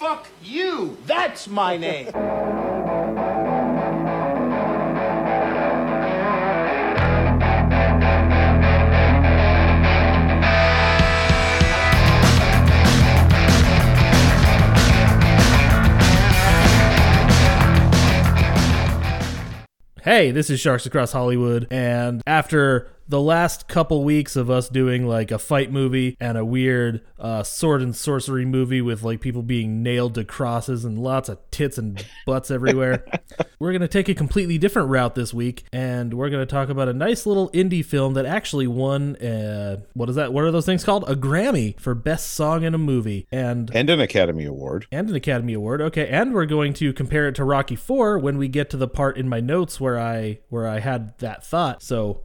Fuck you. That's my name. Hey, this is Sharks Across Hollywood, and after the last couple weeks of us doing like a fight movie and a weird uh, sword and sorcery movie with like people being nailed to crosses and lots of tits and butts everywhere, we're going to take a completely different route this week, and we're going to talk about a nice little indie film that actually won, uh, what is that? What are those things called? A Grammy for Best Song in a Movie. And and an Academy Award. and an Academy Award. Okay, and we're going to compare it to Rocky 4 when we get to the part in my notes where I where I had that thought. So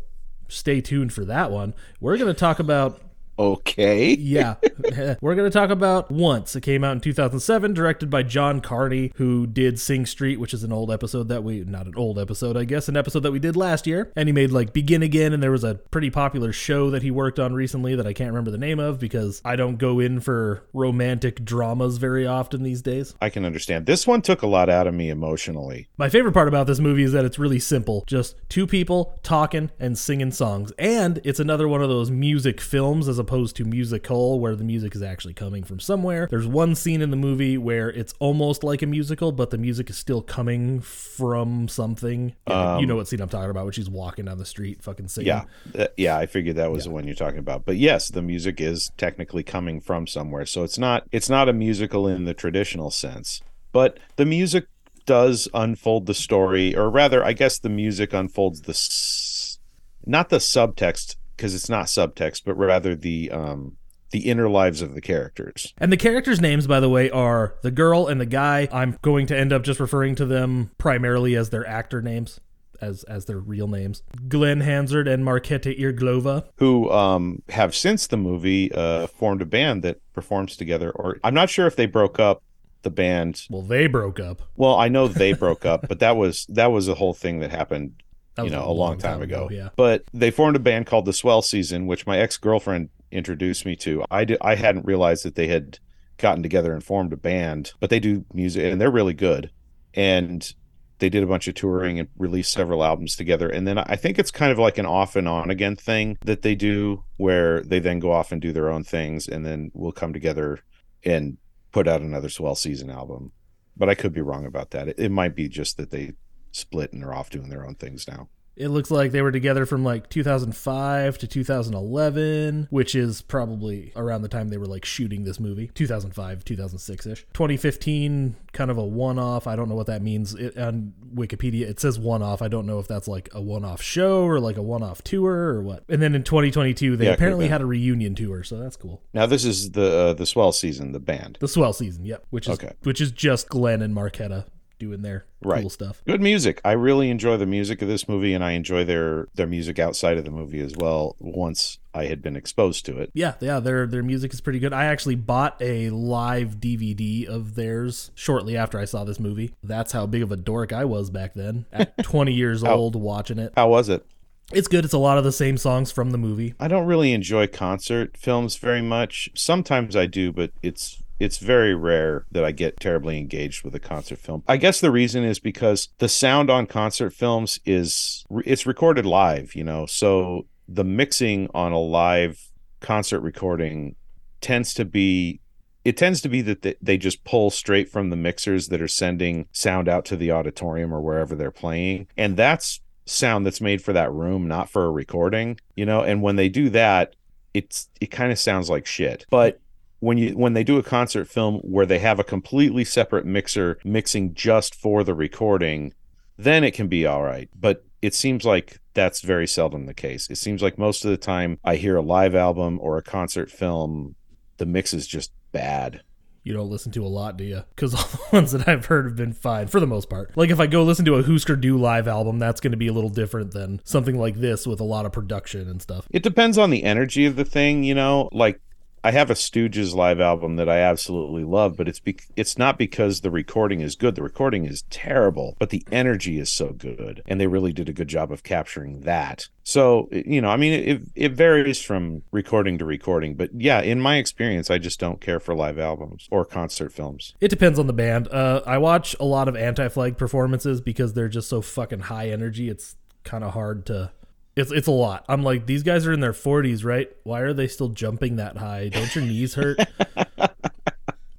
stay tuned for that one. We're going to talk about Okay. yeah. We're going to talk about Once. It came out in 2007, directed by John Carney, who did Sing Street, which is an old episode that we, not an old episode, I guess, an episode that we did last year. And he made like Begin Again, and there was a pretty popular show that he worked on recently that I can't remember the name of because I don't go in for romantic dramas very often these days. I can understand. This one took a lot out of me emotionally. My favorite part about this movie is that it's really simple. Just two people talking and singing songs. And it's another one of those music films as opposed to musical where the music is actually coming from somewhere. There's one scene in the movie where it's almost like a musical, but the music is still coming from something. Yeah, you know what scene I'm talking about when she's walking down the street fucking singing. Yeah. Uh, yeah, I figured that was the one you're talking about. But yes, the music is technically coming from somewhere. So it's not it's not a musical in the traditional sense. But the music does unfold the story or rather I guess the music unfolds the s- not the subtext because it's not subtext, but rather the um the inner lives of the characters. And the characters' names, by the way, are the girl and the guy. I'm going to end up just referring to them primarily as their actor names. As, as their real names, Glen Hansard and Marketa Irglova. who um, have since the movie uh, formed a band that performs together. Or I'm not sure if they broke up the band. Well, they broke up. Well, I know they broke up, but that was that was a whole thing that happened. You know, a long time, ago. Yeah. But they formed a band called the Swell Season, which my ex girlfriend introduced me to. I did, I hadn't realized that they had gotten together and formed a band, but they do music and they're really good. And they did a bunch of touring and released several albums together. And then I think it's kind of like an off and on again thing that they do where they then go off and do their own things and then we'll come together and put out another Swell Season album. But I could be wrong about that. It, it might be just that they split and are off doing their own things now. It looks like they were together from like 2005 to 2011, which is probably around the time they were like shooting this movie. 2005, 2006 ish. 2015, kind of a one off. I don't know what that means. It, on Wikipedia, it says one off. I don't know if that's like a one off show or like a one off tour or what. And then in 2022, they Yeah, apparently had a reunion tour, so that's cool. Now this is the uh, the Swell Season, the band. The swell season, yep. Which is Okay. which is just Glen and Marketa doing their Right. cool stuff. Good music. I really enjoy the music of this movie, and I enjoy their their music outside of the movie as well. Once I had been exposed to it. Yeah, yeah, their their music is pretty good. I actually bought a live DVD of theirs shortly after I saw this movie. That's how big of a dork I was back then. At 20 years old watching it. How was it? It's good. It's a lot of the same songs from the movie. I don't really enjoy concert films very much. Sometimes I do, but it's it's very rare that I get terribly engaged with a concert film. I guess the reason is because the sound on concert films is it's recorded live, you know. So the mixing on a live concert recording tends to be it tends to be that they- just pull straight from the mixers that are sending sound out to the auditorium or wherever they're playing and that's sound that's made for that room not for a recording you know and when they do that it's it kind of sounds like shit but when you when they do a concert film where they have a completely separate mixer mixing just for the recording then it can be all right but it seems like that's very seldom the case it seems like most of the time i hear a live album or a concert film the mix is just bad You don't listen to a lot, do you? Because all the ones that I've heard have been fine for the most part. Like if I go listen to a Husker Du live album, that's going to be a little different than something like this with a lot of production and stuff. It depends on the energy of the thing, you know. Like I have a Stooges live album that I absolutely love, but it's be- it's not because the recording is good. The recording is terrible, but the energy is so good, and they really did a good job of capturing that. So you know, I mean, it it varies from recording to recording, but yeah, in my experience, I just don't care for live albums or concert films. It depends on the band. Uh, I watch a lot of Anti Flag performances because they're just so fucking high energy. It's kind of hard to. It's it's a lot. I'm like, these guys are in their 40s, right? Why are they still jumping that high? Don't your knees hurt?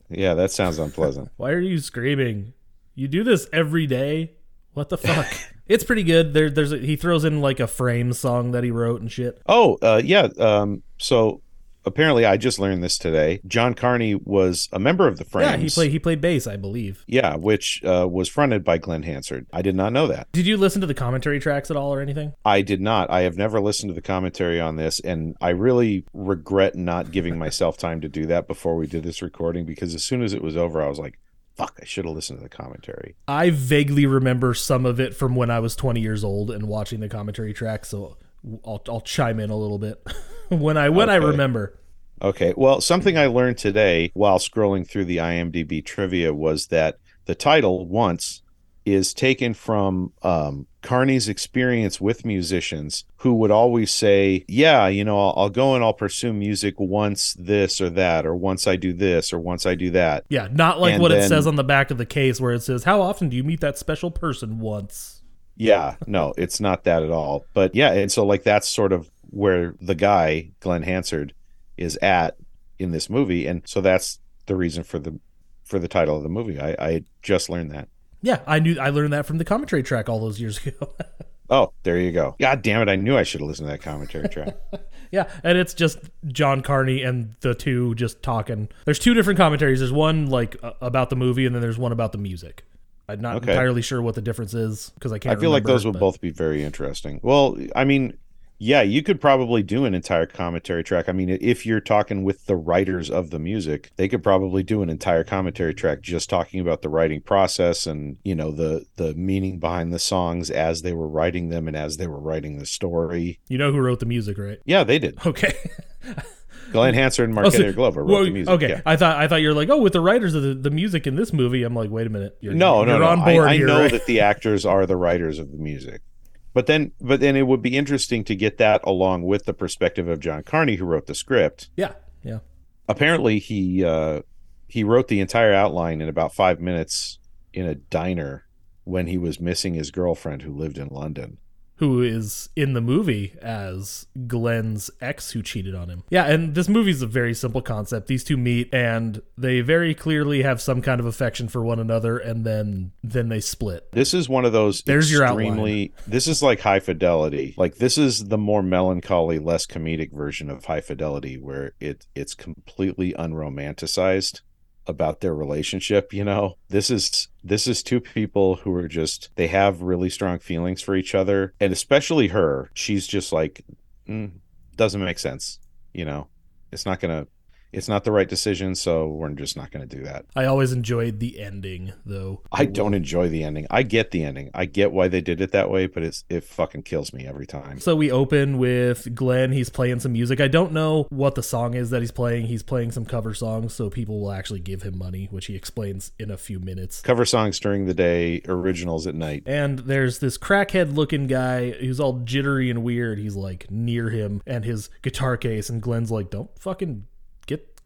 Yeah, that sounds unpleasant. Why are you screaming? You do this every day. What the fuck? it's pretty good. There, there's a, he throws in like a frame song that he wrote and shit. Oh, uh, yeah. Um, so apparently, I just learned this today. John Carney was a member of the Frames. Yeah, he played he played bass, I believe. Yeah, which uh, was fronted by Glen Hansard. I did not know that. Did you listen to the commentary tracks at all or anything? I did not. I have never listened to the commentary on this, and I really regret not giving myself time to do that before we did this recording because as soon as it was over, I was like, fuck, I should have listened to the commentary. I vaguely remember some of it from when I was 20 years old and watching the commentary track, so I'll, I'll chime in a little bit when I when I remember. Okay. Well, something I learned today while scrolling through the IMDb trivia was that the title once is taken from um, Carney's experience with musicians who would always say, Yeah, you know, I'll, I'll go and I'll pursue music once this or that, or once I do this, or once I do that. Yeah, not like And what it says on the back of the case where it says, "How often do you meet that special person once?" Yeah, no, it's not that at all. But yeah, and so like that's sort of where the guy, Glen Hansard, is at in this movie. And so that's the reason for the for the title of the movie. I, I just learned that. Yeah, I knew I learned that from the commentary track all those years ago. Oh, there you go. God damn it, I knew I should have listened to that commentary track. yeah, and it's just John Carney and the two just talking. There's two different commentaries. There's one like uh, about the movie, and then there's one about the music. I'm not Okay. entirely sure what the difference is because I can't. I feel like those would both be very interesting. Well, I mean, yeah, you could probably do an entire commentary track. I mean, if you're talking with the writers of the music, they could probably do an entire commentary track just talking about the writing process and, you know, the the meaning behind the songs as they were writing them and as they were writing the story. You know who wrote the music, right? Yeah, they did. Okay. Glen Hansard and Mark Oh, so- Henry Glover wrote well, the music. Okay, yeah. I thought I thought you were like, oh, with the writers of the, the music in this movie. I'm like, wait a minute, you're, no, no, you're no. on I- board I, here, know right? that the actors are the writers of the music. But then but then it would be interesting to get that along with the perspective of John Carney who wrote the script. Yeah, yeah. Apparently he uh he wrote the entire outline in about 5 minutes in a diner when he was missing his girlfriend who lived in London. Who is in the movie as Glen's ex who cheated on him? Yeah, and this movie's a very simple concept. These two meet and they very clearly have some kind of affection for one another, and then then they split. This is one of those There's your extremely this is like high fidelity. Like this is the more melancholy, less comedic version of high fidelity where it it's completely unromanticized about their relationship, you know. This is this is two people who are just they have really strong feelings for each other and especially her. She's just like mm, doesn't make sense, you know. It's not to it's not the right decision, so we're just not going to do that. I always enjoyed the ending, though. I don't enjoy the ending. I get the ending. I get why they did it that way, but it's it fucking kills me every time. So we open with Glen. He's playing some music. I don't know what the song is that he's playing. He's playing some cover songs, so people will actually give him money, which he explains in a few minutes. Cover songs during the day, originals at night. And there's this crackhead looking guy who's all jittery and weird. He's like near him and his guitar case, and Glen's like, "Don't fucking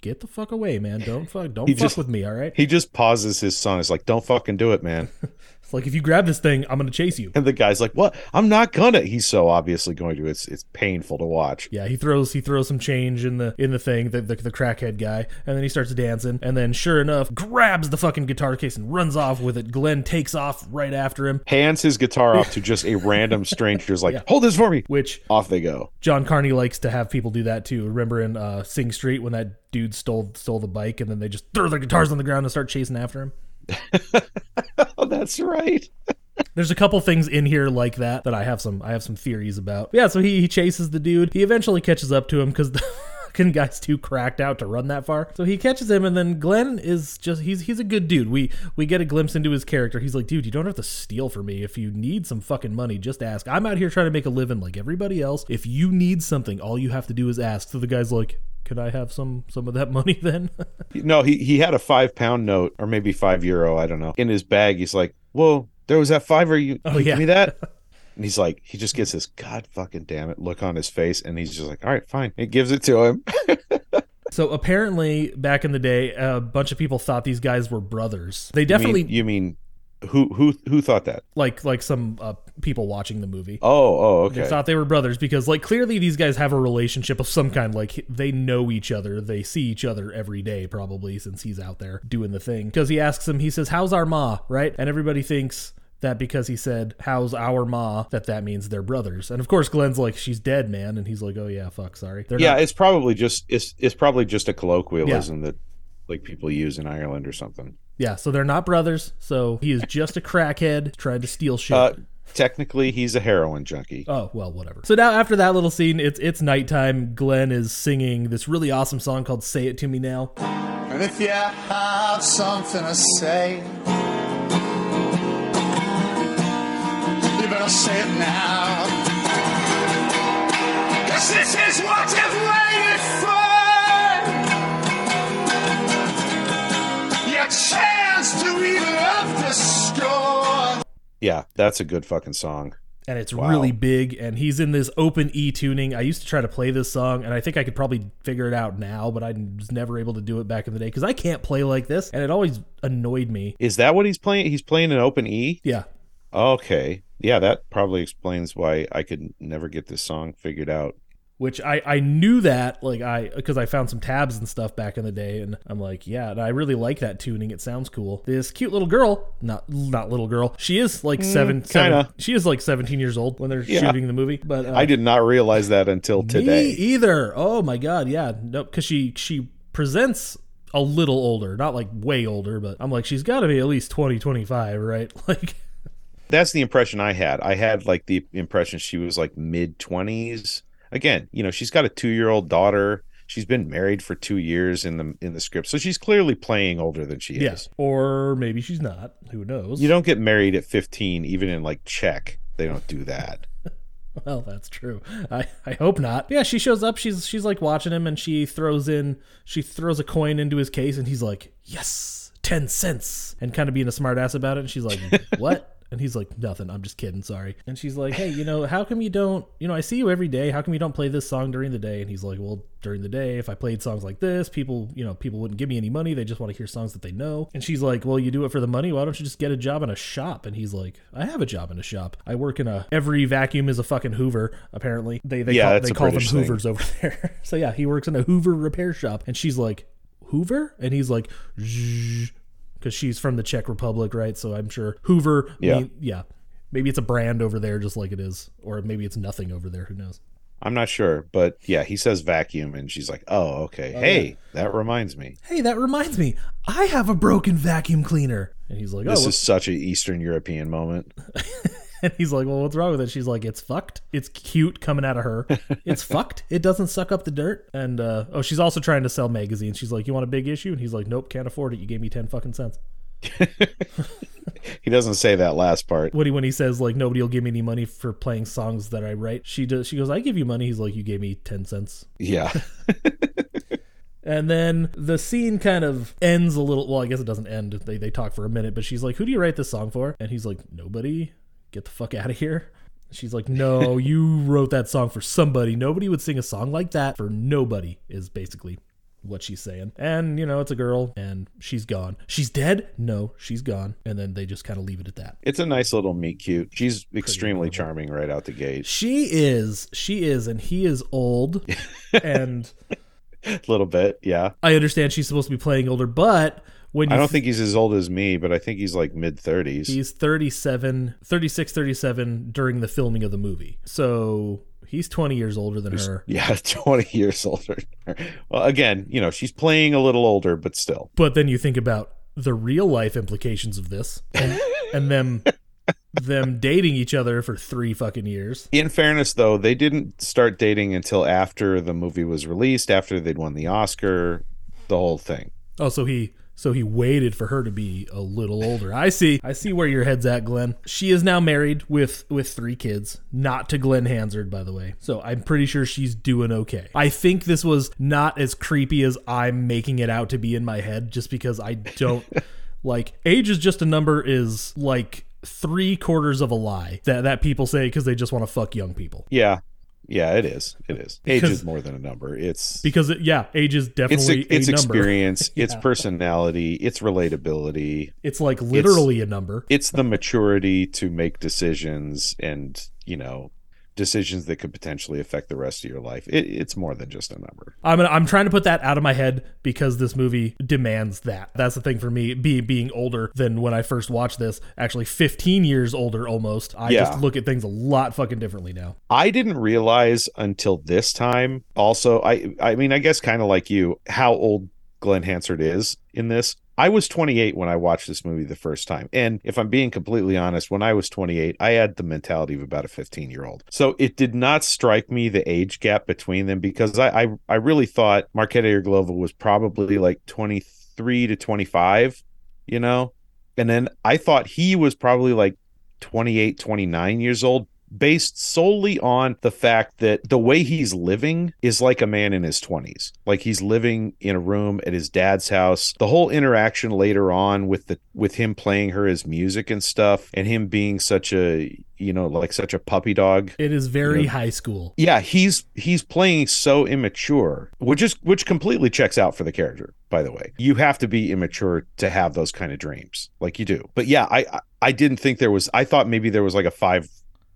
get the fuck away, man. Don't fuck don't He fuck just- with me, all right." He just pauses his song. It's like, don't fucking do it, man. It's like if you grab this thing, I'm gonna chase you. And the guy's like, what? I'm not gonna. He's so obviously going to. It's it's painful to watch. Yeah, he throws he throws some change in the in the thing, the, the the crackhead guy, and then he starts dancing, and then sure enough, grabs the fucking guitar case and runs off with it. Glen takes off right after him, Hands his guitar off to just a random stranger's like, hold this for me. which Off they go. John Carney likes to have people do that too. Remember in uh, Sing Street when that dude stole stole the bike and then they just throw their guitars on the ground and start chasing after him. Oh, that's right. There's a couple things in here like that that I have some I have some theories about. Yeah, so he, he chases the dude. He eventually catches up to him because the fucking guy's too cracked out to run that far. So he catches him, and then Glen is just he's he's a good dude. We we get a glimpse into his character. He's like, dude, you don't have to steal from me. If you need some fucking money, just ask. I'm out here trying to make a living like everybody else. If you need something, all you have to do is ask. So the guy's like. "Can I have some some of that money then?" No, he he had a five pound note or maybe five euro, I don't know, in his bag. He's like, "Whoa, there was that fiver. You Oh, you yeah. give me that?" And he's like, he just gets this God fucking damn it look on his face, and he's just like, "All right, fine." It gives it to him. so apparently, back in the day, a bunch of people thought these guys were brothers. They You mean- definitely you mean, who who who thought that? like like some uh, people watching the movie. Oh, oh, They okay. thought they were brothers because, like, clearly these guys have a relationship of some kind. Like, they know each other. They see each other every day, probably, since he's out there doing the thing. Because he asks him, he says, How's our ma? Right? And everybody thinks that because he said, How's our ma? that that means they're brothers. And of course, Glen's like, She's dead, man. And he's like, Oh, yeah, fuck, sorry. They're yeah, not- it's probably just it's it's probably just a colloquialism that like people use in Ireland or something. yeah, so they're not brothers. So he is just a crackhead trying to steal shit. Uh, technically, he's a heroin junkie. Oh well, whatever. So now after that little scene, it's it's nighttime. Glenn is singing this really awesome song called "Say It to Me Now." And if you have something to say, you better say it now. Cause this is what you've waited for. Your chance to even up the score. Yeah, that's a good fucking song. and it's Wow. really big and he's in this open e tuning i used to try to play this song and i think i could probably figure it out now but i was never able to do it back in the day because i can't play like this and it always annoyed me Is that what he's playing? He's playing an open E. yeah Okay, yeah, that probably explains why I could never get this song figured out. which i i knew that like i because i found some tabs and stuff back in the day and i'm like yeah and i really like that tuning it sounds cool this cute little girl not not little girl she is like seven, seven kinda. she is like 17 years old when they're Yeah. shooting the movie but uh, I did not realize that until Me today. either. Oh my god, yeah. Nope, because she she presents a little older, not like way older, but I'm like she's got to be at least 20, 25, right? Like That's the impression I had. I had like the impression she was like mid twenties. Again, you know, she's got a two year old daughter. She's been married for two years in the in the script, so she's clearly playing older than she yeah, is. or maybe she's not. Who knows? You don't get married at fifteen, even in like Czech. They don't do that. Well, that's true. I, I hope not. Yeah, she shows up. She's she's like watching him, and she throws in she throws a coin into his case, and he's like, "Yes, ten cents," and kind of being a smartass about it. And she's like, "What?" And he's like, "Nothing. I'm just kidding. Sorry." And she's like, "Hey, you know, how come you don't? You know, I see you every day. How come you don't play this song during the day?" And he's like, "Well, during the day, if I played songs like this, people, you know, people wouldn't give me any money. They just want to hear songs that they know." And she's like, "Well, you do it for the money. Why don't you just get a job in a shop?" And he's like, "I have a job in a shop. I work in a every vacuum is a fucking Hoover. Apparently, they they Yeah, call, they call them thing. Hoovers over there. so yeah, he works in a Hoover repair shop, and she's like, "Hoover," and he's like, because she's from the Czech Republic, right? So I'm sure Hoover. Yeah. mean- yeah. Maybe it's a brand over there, just like it is, or maybe it's nothing over there. Who knows? I'm not sure, but yeah, he says vacuum, and she's like, "Oh, okay. Oh, hey, that reminds me. Hey, that reminds me, I have a broken vacuum cleaner. And he's like, oh, This what- is such an Eastern European moment." and he's like, well, what's wrong with it? She's like, it's fucked. It's cute coming out of her. It's fucked. It doesn't suck up the dirt. And uh, oh, she's also trying to sell magazines. She's like, you want a big issue? And he's like, nope, can't afford it. You gave me ten fucking cents. He doesn't say that last part. Woody, when he says like nobody will give me any money for playing songs that I write, she does. She goes, I give you money. He's like, you gave me ten cents. Yeah, And then the scene kind of ends a little. Well, I guess it doesn't end. They they talk for a minute, but she's like, "Who do you write this song for?" And he's like, "Nobody. Get the fuck out of here." She's like, "No, you wrote that song for somebody. Nobody would sing a song like that for nobody." Is basically what she's saying. And you know, it's a girl, and she's gone. She's dead. No, she's gone. And then they just kind of leave it at that. it's a nice little meet cute. She's extremely charming right out the gate. She is. She is, and he is old. and A little bit, yeah. I understand she's supposed to be playing older, but when I don't think he's as old as me, but I think he's like mid 30s. He's 37, 36, 37 during the filming of the movie. So he's 20 years older than her. Yeah, 20 years older. Well, again, you know, she's playing a little older, but still. But then you think about the real life implications of this and, and them them dating each other for three fucking years. In fairness, though, they didn't start dating until after the movie was released, after they'd won the Oscar, the whole thing. Oh, so he So he waited for her to be a little older. I see. I see where your head's at, Glen. She is now married with with three kids, not to Glen Hansard, by the way. So I'm pretty sure she's doing okay. I think this was not as creepy as I'm making it out to be in my head, just because I don't like age is just a number is like three quarters of a lie that that people say because they just want to fuck young people. Yeah. Yeah, it is. It is. Age Because- is more than a number. It's Because it, yeah, age is it's definitely it's a number. experience, it's personality, it's relatability, It's like literally a number. it's the maturity to make decisions and, you know, decisions that could potentially affect the rest of your life. It, it's more than just a number. I'm gonna, I'm trying to put that out of my head because this movie demands that. That's the thing for me. Be, being older than when I first watched this, actually 15 years older almost. I Yeah. just look at things a lot fucking differently now. I didn't realize until this time. Also, I I mean, I guess kind of like you, how old Glen Hansard is in this. I was 28 when I watched this movie the first time, and if I'm being completely honest, when I was 28, I had the mentality of about a 15 year old. So it did not strike me the age gap between them because I I, I really thought Marketa Irglova was probably like 23 to 25, you know, and then I thought he was probably like 28, 29 years old based solely on the fact that the way he's living is like a man in his 20s like he's living in a room at his dad's house. The whole interaction later on with the with him playing her his music and stuff and him being such a you know like such a puppy dog. It is very Yeah. high school. yeah he's he's playing so immature which is which completely checks out for the character by the way. You have to be immature to have those kind of dreams like you do. But yeah I- i didn't think there was i thought maybe there was like a five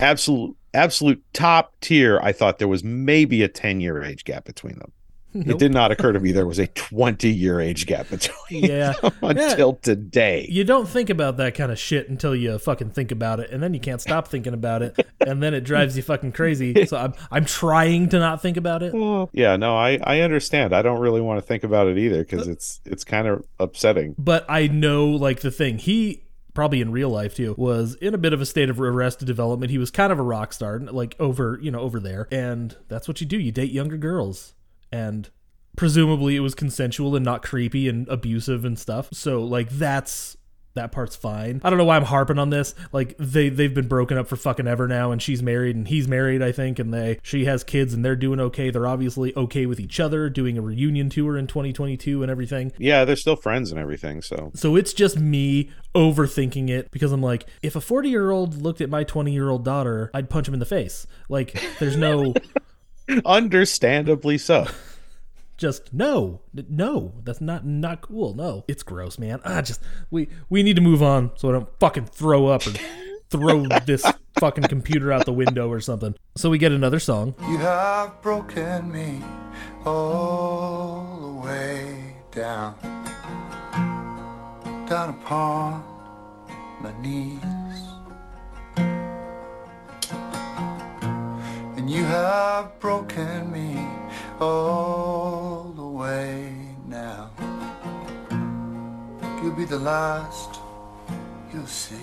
absolute absolute top tier i thought there was maybe a 10 year age gap between them. It did not occur to me there was a 20 year age gap between Yeah. until today. You don't think about that kind of shit until you fucking think about it, and then you can't stop thinking about it, and then it drives you fucking crazy. So I'm I'm trying to not think about it. yeah no i i understand. I don't really want to think about it either because uh, it's it's kind of upsetting. but I know like the thing. He probably in real life too was in a bit of a state of arrested development. He was kind of a rock star, like over you know over there, and that's what you do. You date younger girls, and presumably it was consensual and not creepy and abusive and stuff. So like that's. That part's fine. I don't know why I'm harping on this. Like they they've been broken up for fucking ever now, and she's married and he's married, I think, and they she has kids and they're doing okay. They're obviously okay with each other, doing a reunion tour in 2022 and everything. yeah they're still friends and everything so So it's just me overthinking it because I'm like, if a 40 year old looked at my 20 year old daughter, I'd punch him in the face. Like, there's no, understandably so just no, no, that's not not cool. No, it's gross, man. Ah, just we we need to move on so I don't fucking throw up or throw this fucking computer out the window or something. So we get another song. You have broken me all the way down, down upon my knees. And you have broken me all the way now. You'll be the last you'll see.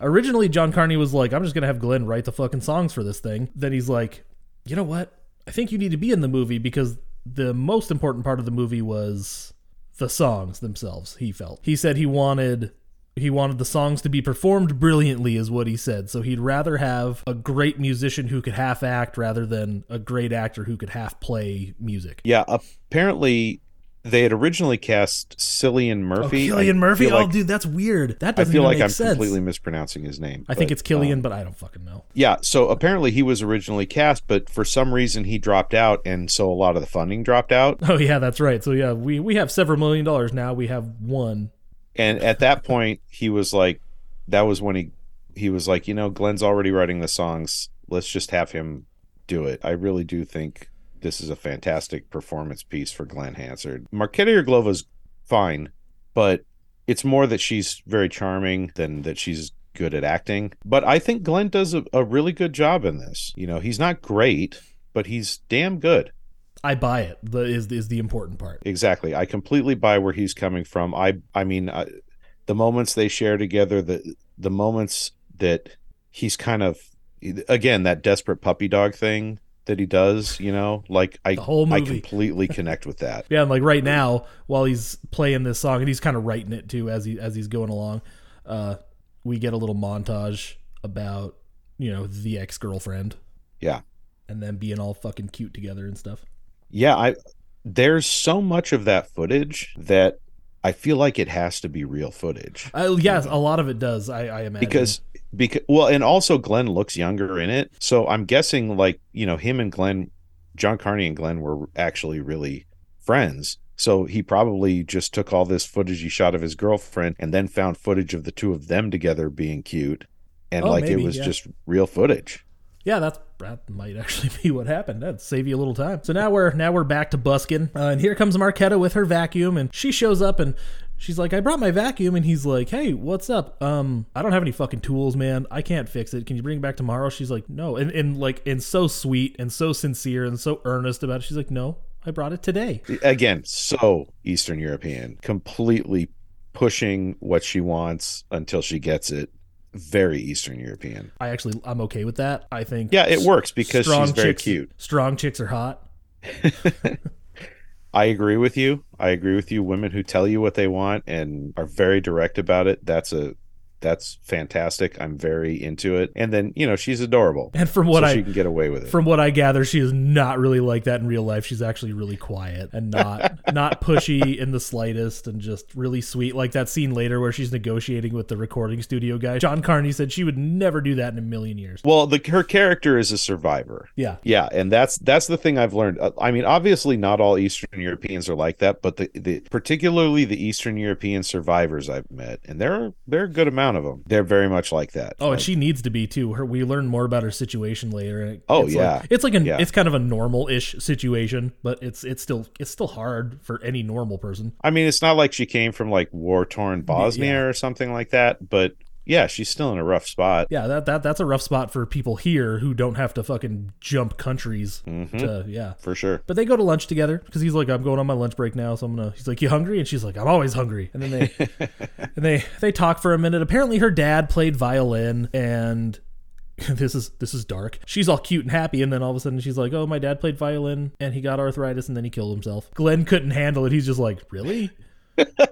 Originally, John Carney was like, I'm just going to have Glen write the fucking songs for this thing. Then he's like, you know what? I think you need to be in the movie because the most important part of the movie was the songs themselves, he felt. He said he wanted he wanted the songs to be performed brilliantly is what he said. So he'd rather have a great musician who could half act rather than a great actor who could half play music. Yeah, apparently they had originally cast Cillian Murphy. oh, Killian I Murphy? feel oh, dude, that's weird. That doesn't feel even like I'm sense. completely mispronouncing his name. I think it's Killian, um, but I don't fucking know. yeah, so apparently he was originally cast, but for some reason he dropped out, and so a lot of the funding dropped out. Oh yeah, that's right. So yeah, we we have several million dollars now. We have one. And at that point, he was like, that was when he he was like, you know, Glen's already writing the songs. Let's just have him do it. I really do think this is a fantastic performance piece for Glen Hansard. Marketa Irglova's fine, but it's more that she's very charming than that she's good at acting. But I think Glen does a, a really good job in this. You know, he's not great, but he's damn good. I buy it. The is is the important part. Exactly. I completely buy where he's coming from. I I mean, I, the moments they share together, the the moments that he's kind of again that desperate puppy dog thing that he does, you know, like I I completely connect with that. Yeah, and like right now, while he's playing this song, and he's kind of writing it too as he as he's going along, uh, we get a little montage about you know the ex girlfriend Yeah. and then being all fucking cute together and stuff. Yeah, I there's so much of that footage that I feel like it has to be real footage. Uh, yes, a lot of it does. I, I imagine because because well and also glen looks younger in it so i'm guessing like you know him and glen john carney and glen were actually really friends so he probably just took all this footage he shot of his girlfriend and then found footage of the two of them together being cute and Oh, like maybe, it was yeah. just real footage Yeah, that's that might actually be what happened. That'd save you a little time. So now we're now we're back to busking, uh, and here comes Marketa with her vacuum, and she shows up and she's like, "I brought my vacuum," and he's like, "Hey, what's up? Um, I don't have any fucking tools, man. I can't fix it. Can you bring it back tomorrow?" She's like, "No," and and like and so sweet and so sincere and so earnest about it. She's like, "No, I brought it today." again so eastern european completely pushing what she wants until she gets it very eastern european I actually I'm okay with that. I think yeah it works because strong she's very chicks, cute Strong chicks are hot. I agree with you. I agree with you. Women who tell you what they want and are very direct about it. That's a that's fantastic. I'm very into it. And then you know she's adorable, And from what so I she can get away with it. From what I gather, she is not really like that in real life. She's actually really quiet and not not pushy in the slightest, and just really sweet. Like that scene later where she's negotiating with the recording studio guy. John Carney said she would never do that in a million years. well, the her character is a survivor. Yeah, Yeah, and that's that's the thing I've learned. Uh, I mean, obviously not all Eastern Europeans are like that, but the, the particularly the Eastern European survivors I've met, and there are there are a good amount of them. They're very much like that. Oh, Like, and she needs to be too. Her, we learn more about her situation later. it- Oh, it's yeah. like, it's like an Yeah. it's kind of a normal-ish situation, but it's it's still it's still hard for any normal person. I mean, it's not like she came from like war torn Bosnia yeah. or something like that, but yeah, she's still in a rough spot. Yeah, that that that's a rough spot for people here who don't have to fucking jump countries. Mm-hmm. To, yeah, For sure. But they go to lunch together because he's like, I'm going on my lunch break now, so I'm gonna. He's like, you hungry? And she's like, I'm always hungry. And then they, and they they talk for a minute. Apparently, her dad played violin, and this is this is dark. She's all cute and happy, and then all of a sudden she's like, oh, my dad played violin, and he got arthritis, and then he killed himself. Glen couldn't handle it. He's just like, really?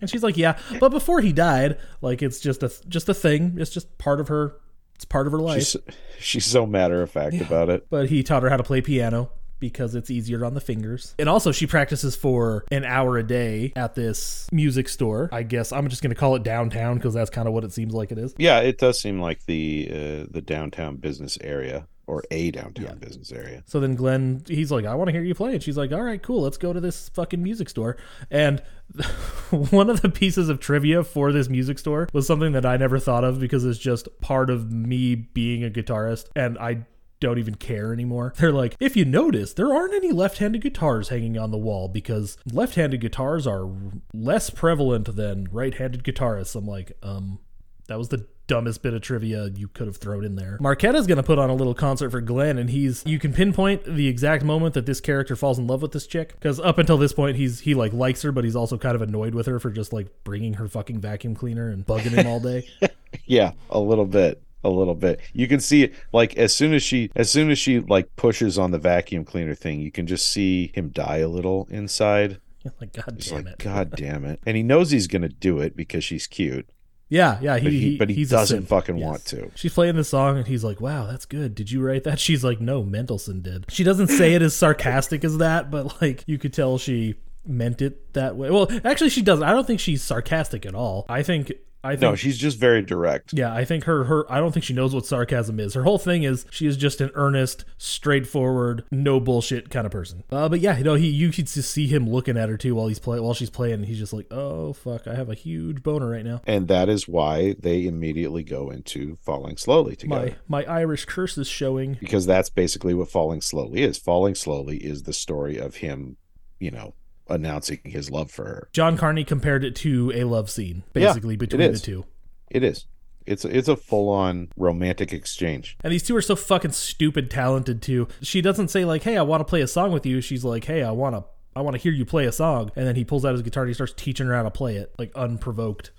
and she's like, yeah, but before he died, like it's just a just a thing. It's just part of her. It's part of her life. She's she's so matter of fact about it. but he taught her how to play piano because it's easier on the fingers. And also, she practices for an hour a day at this music store. I guess I'm just going to call it downtown because that's kind of what it seems like it is. Yeah, it does seem like the uh, the downtown business area or a downtown business area. So then Glen, he's like, I want to hear you play. And she's like, all right, cool. Let's go to this fucking music store. And one of the pieces of trivia for this music store was something that I never thought of because it's just part of me being a guitarist. And I don't even care anymore. They're like, if you notice, there aren't any left handed guitars hanging on the wall because left handed guitars are less prevalent than right handed guitarists. I'm like, um, that was the dumbest bit of trivia you could have thrown in there. Marketa's going to put on a little concert for Glen, and he's you can pinpoint the exact moment that this character falls in love with this chick because up until this point he's he like likes her, but he's also kind of annoyed with her for just like bringing her fucking vacuum cleaner and bugging him all day. Yeah, a little bit. A little bit. You can see it like as soon as she as soon as she like pushes on the vacuum cleaner thing, you can just see him die a little inside. like God damn like it. God damn it. And he knows he's gonna do it because she's cute. Yeah, yeah. He, But he, but he doesn't fucking Yes. want to. She's playing the song and he's like, "Wow, that's good. Did you write that?" She's like, "No, Mendelssohn did." She doesn't say it as sarcastic as that, but like you could tell she meant it that way. Well, actually, she doesn't. I don't think she's sarcastic at all. I think. I think. No, she's just very direct. yeah, I think her her I don't think she knows what sarcasm is. Her whole thing is she is just an earnest, straightforward, no bullshit kind of person. Uh, but yeah, you know, he you could just see him looking at her too while he's play while she's playing. He's just like, oh fuck, I have a huge boner right now. And that is why they immediately go into falling slowly together. My my Irish curse is showing. because that's basically what falling slowly is. Falling slowly is the story of him, you know, announcing his love for her. John Carney compared it to a love scene, basically it between the two. It is. It's a, it's a full on romantic exchange. And these two are so fucking stupid talented too. She doesn't say like, "Hey, I want to play a song with you." She's like, "Hey, I want to I want to hear you play a song." And then he pulls out his guitar and he starts teaching her how to play it, like unprovoked.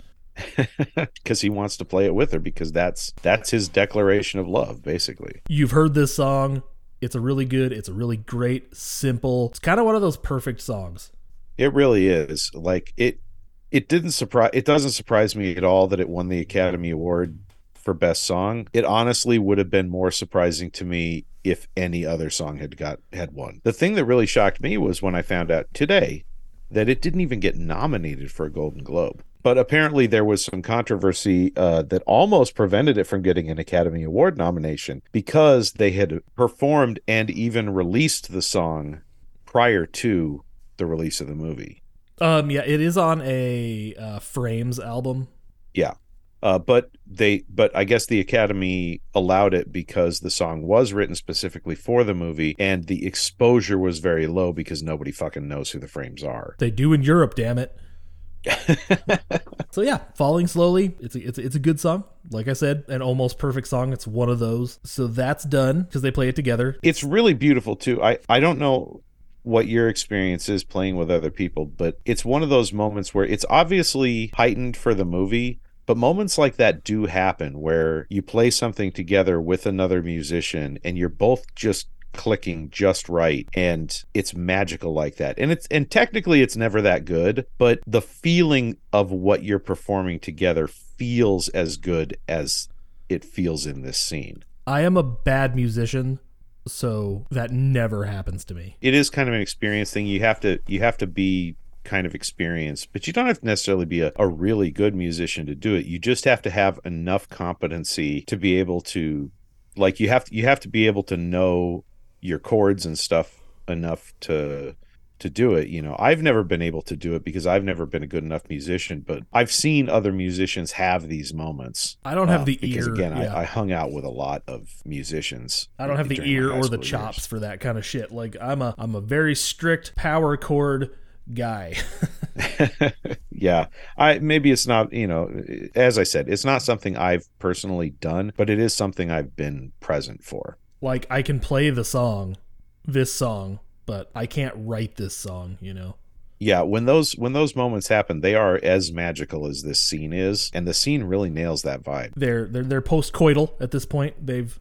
because he wants to play it with her because that's that's his declaration of love basically You've heard this song. It's a really good, it's a really great, simple. It's kind of one of those perfect songs. It really is. Like it it didn't surprise it doesn't surprise me at all that it won the Academy Award for best song. It honestly would have been more surprising to me if any other song had got had won. The thing that really shocked me was when I found out today that it didn't even get nominated for a Golden Globe. But apparently, there was some controversy uh, that almost prevented it from getting an Academy Award nomination because they had performed and even released the song prior to the release of the movie. Um, yeah, it is on a uh, Frames album. Yeah. Uh, but they, but I guess the Academy allowed it because the song was written specifically for the movie, and the exposure was very low because nobody fucking knows who the Frames are. They do in Europe, damn it. so yeah, falling slowly. It's a, it's a, it's a good song. Like I said, an almost perfect song. It's one of those. So that's done because they play it together. It's really beautiful too. I I don't know what your experience is playing with other people, but it's one of those moments where it's obviously heightened for the movie, but moments like that do happen where you play something together with another musician and you're both just clicking just right and it's magical like that. And it's and technically it's never that good but the feeling of what you're performing together feels as good as it feels in this scene. I am a bad musician, so that never happens to me. it is kind of an experience thing you have to you have to be kind of experienced but you don't have to necessarily be a, a really good musician to do it you just have to have enough competency to be able to like you have to you have to be able to know your chords and stuff enough to to do it you know i've never been able to do it because i've never been a good enough musician but i've seen other musicians have these moments I don't have uh, the because ear. again yeah. I, I hung out with a lot of musicians I don't have the ear or the school years. chops for that kind of shit. Like I'm a I'm a very strict power chord guy. yeah i maybe it's not you know as i said it's not something i've personally done but it is something i've been present for like I can play the song, this song, but I can't write this song, you know. yeah when those when those moments happen they are as magical as this scene is and the scene really nails that vibe They're they're they're post coital at this point. They've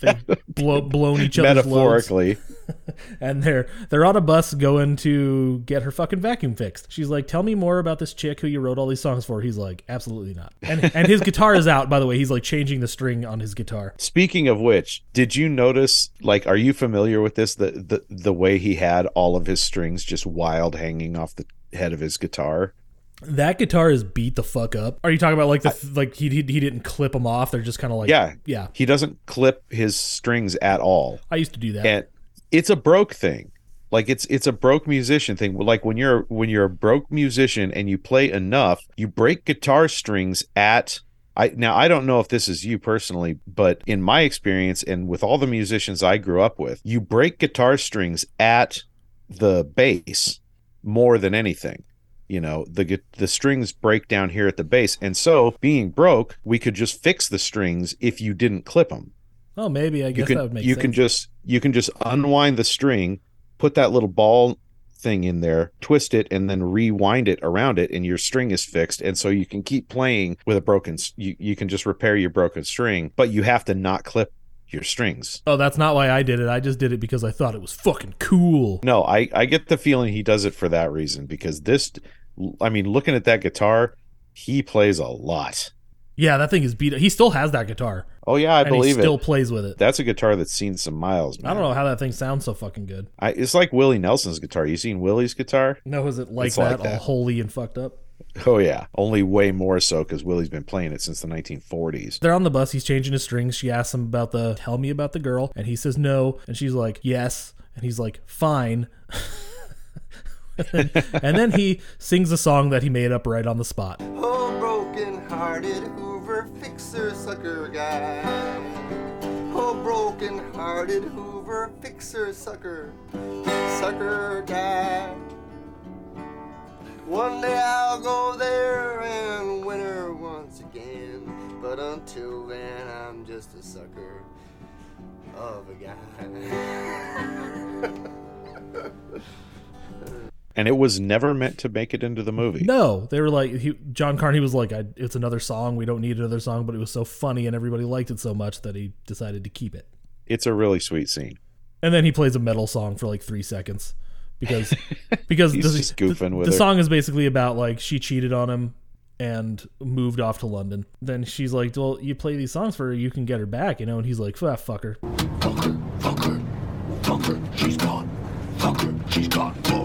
they've blow, blown each other's loads, metaphorically and they're they're on a bus going to get her fucking vacuum fixed. She's like, "Tell me more about this chick who you wrote all these songs for." He's like, "Absolutely not." And and his guitar is out, by the way. He's like changing the string on his guitar. speaking of which did you notice like are you familiar with this the the, the way he had all of his strings just wild hanging off the head of his guitar That guitar is beat the fuck up. Are you talking about like the like he he, he didn't clip them off? They're just kind of like yeah yeah. he doesn't clip his strings at all I used to do that. and it's a broke thing like it's it's a broke musician thing like when you're when you're a broke musician and you play enough you break guitar strings at I now I don't know if this is you personally but in my experience and with all the musicians I grew up with you break guitar strings at the bass more than anything you know the the strings break down here at the base and so being broke we could just fix the strings if you didn't clip them oh, maybe I you guess can that would make you sense. can just you can just unwind the string put that little ball thing in there twist it and then rewind it around it and your string is fixed and so you can keep playing with a broken you, you can just repair your broken string but you have to not clip your strings Oh, that's not why I did it. I just did it because I thought it was fucking cool. no i i get the feeling he does it for that reason because this i mean looking at that guitar he plays a lot Yeah, that thing is beat. Up. He still has that guitar, oh yeah i believe it. he still it plays with it. that's a guitar that's seen some miles man. I don't know how that thing sounds so fucking good. I, it's like willie nelson's guitar you seen willie's guitar No, is it like It's that, like all holy and fucked up? Oh yeah, only way more so because Willie's been playing it since the 1940s. They're on the bus. He's changing his strings. She asks him about the tell me about the girl, and he says no, and she's like yes, and he's like fine. and then he sings a song that he made up right on the spot. Oh, broken hearted Hoover fixer sucker guy. Oh, broken hearted Hoover fixer sucker. Sucker guy. One day I'll go there and win her once again. But until then, I'm just a sucker of a guy. And it was never meant to make it into the movie. No, they were like he, John Carney was like, I, "It's another song. We don't need another song." But it was so funny, and everybody liked it so much that he decided to keep it. it's a really sweet scene. And then he plays a metal song for like three seconds because because He's the, just goofing the, with the her. song is basically about like she cheated on him and moved off to London. Then she's like, "Well, you play these songs for her, you can get her back," you know. And he's like, "Ah, fuck her." Fuck her, fuck her, fuck her, she's gone. Fuck her, she's gone forever.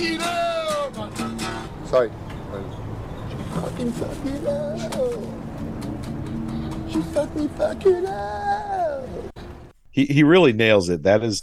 She fucking fucking out. Sorry. She fucking fucking out. She fucking fucking out. He he really nails it. That is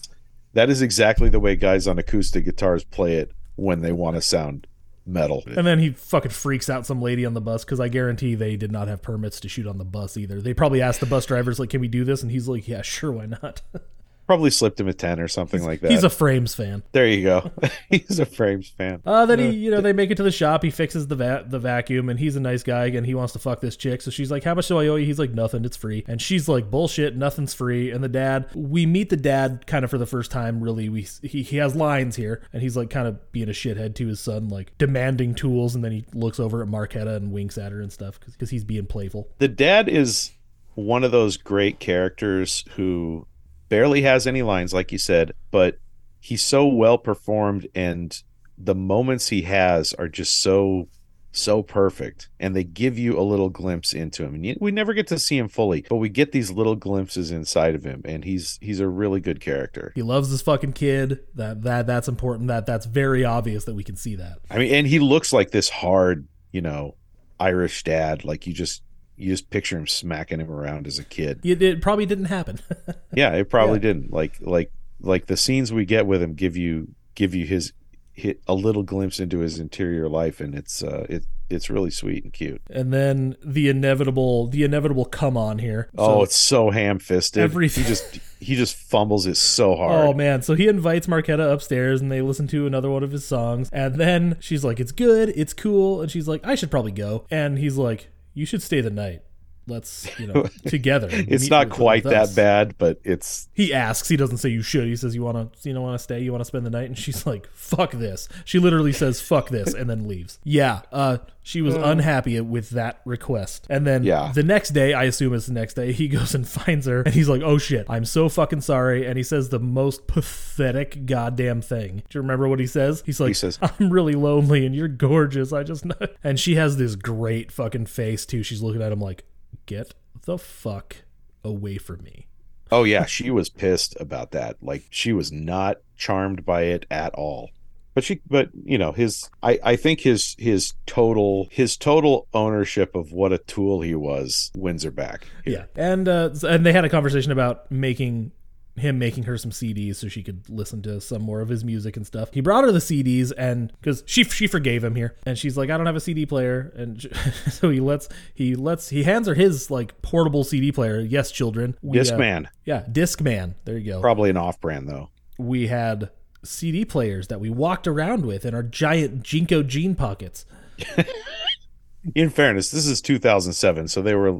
that is exactly the way guys on acoustic guitars play it when they want to sound metal. And then he fucking freaks out some lady on the bus because I guarantee they did not have permits to shoot on the bus either. They probably asked the bus drivers like, "Can we do this?" And he's like, "Yeah, sure, why not?" Probably slipped him a ten or something like that. he's a Frames fan. there you go. he's a Frames fan. Uh, then he, you know, they make it to the shop. He fixes the va- the vacuum, and he's a nice guy. Again, he wants to fuck this chick. So she's like, "How much do I owe you?" He's like, "Nothing. It's free." And she's like, "Bullshit. Nothing's free." And the dad, we meet the dad kind of for the first time. Really, we he, he has lines here, and he's like kind of being a shithead to his son, like demanding tools. And then he looks over at Marketa and winks at her and stuff because he's being playful. the dad is one of those great characters who barely has any lines like you said but he's so well performed and the moments he has are just so so perfect and they give you a little glimpse into him and we never get to see him fully but we get these little glimpses inside of him and he's he's a really good character He loves this fucking kid. That that that's important. That that's very obvious that we can see that. i mean and he looks like this hard you know irish dad like you just you just picture him smacking him around as a kid It, it probably didn't happen. Yeah, it probably didn't. Like like like the scenes we get with him give you give you his hit a little glimpse into his interior life and it's uh it it's really sweet and cute. and then the inevitable the inevitable come on here. oh, it's so ham-fisted. Everything- He just he just fumbles it so hard. Oh man, so he invites Marketa upstairs and they listen to another one of his songs. And then she's like, It's good, it's cool. And she's like, I should probably go. And he's like, You should stay the night. Let's, you know, together. it's not quite that us." bad, but it's He asks, he doesn't say you should. He says, You wanna you know wanna stay, you wanna spend the night? And she's like, Fuck this. She literally says, Fuck this, and then leaves. Yeah. Uh she was unhappy with that request. And then Yeah. the next day, I assume it's the next day, he goes and finds her and he's like, Oh shit, I'm so fucking sorry. And he says the most pathetic goddamn thing. Do you remember what he says? He's like, says- I'm really lonely and you're gorgeous. I just and she has this great fucking face too. She's looking at him like, Get the fuck away from me. oh yeah, she was pissed about that. Like she was not charmed by it at all. But she but you know, his I I think his his total his total ownership of what a tool he was wins her back. Yeah, and uh, and they had a conversation about making him making her some CDs so she could listen to some more of his music and stuff. He brought her the CDs and because she she forgave him here, and she's like, I don't have a CD player, and so he lets he lets he hands her his like portable CD player. Yes, children, we, uh, Discman. yeah, Discman. There you go. Probably an off brand though. we had CD players that we walked around with in our giant JNCO jean pockets. In fairness, this is 2007, so they were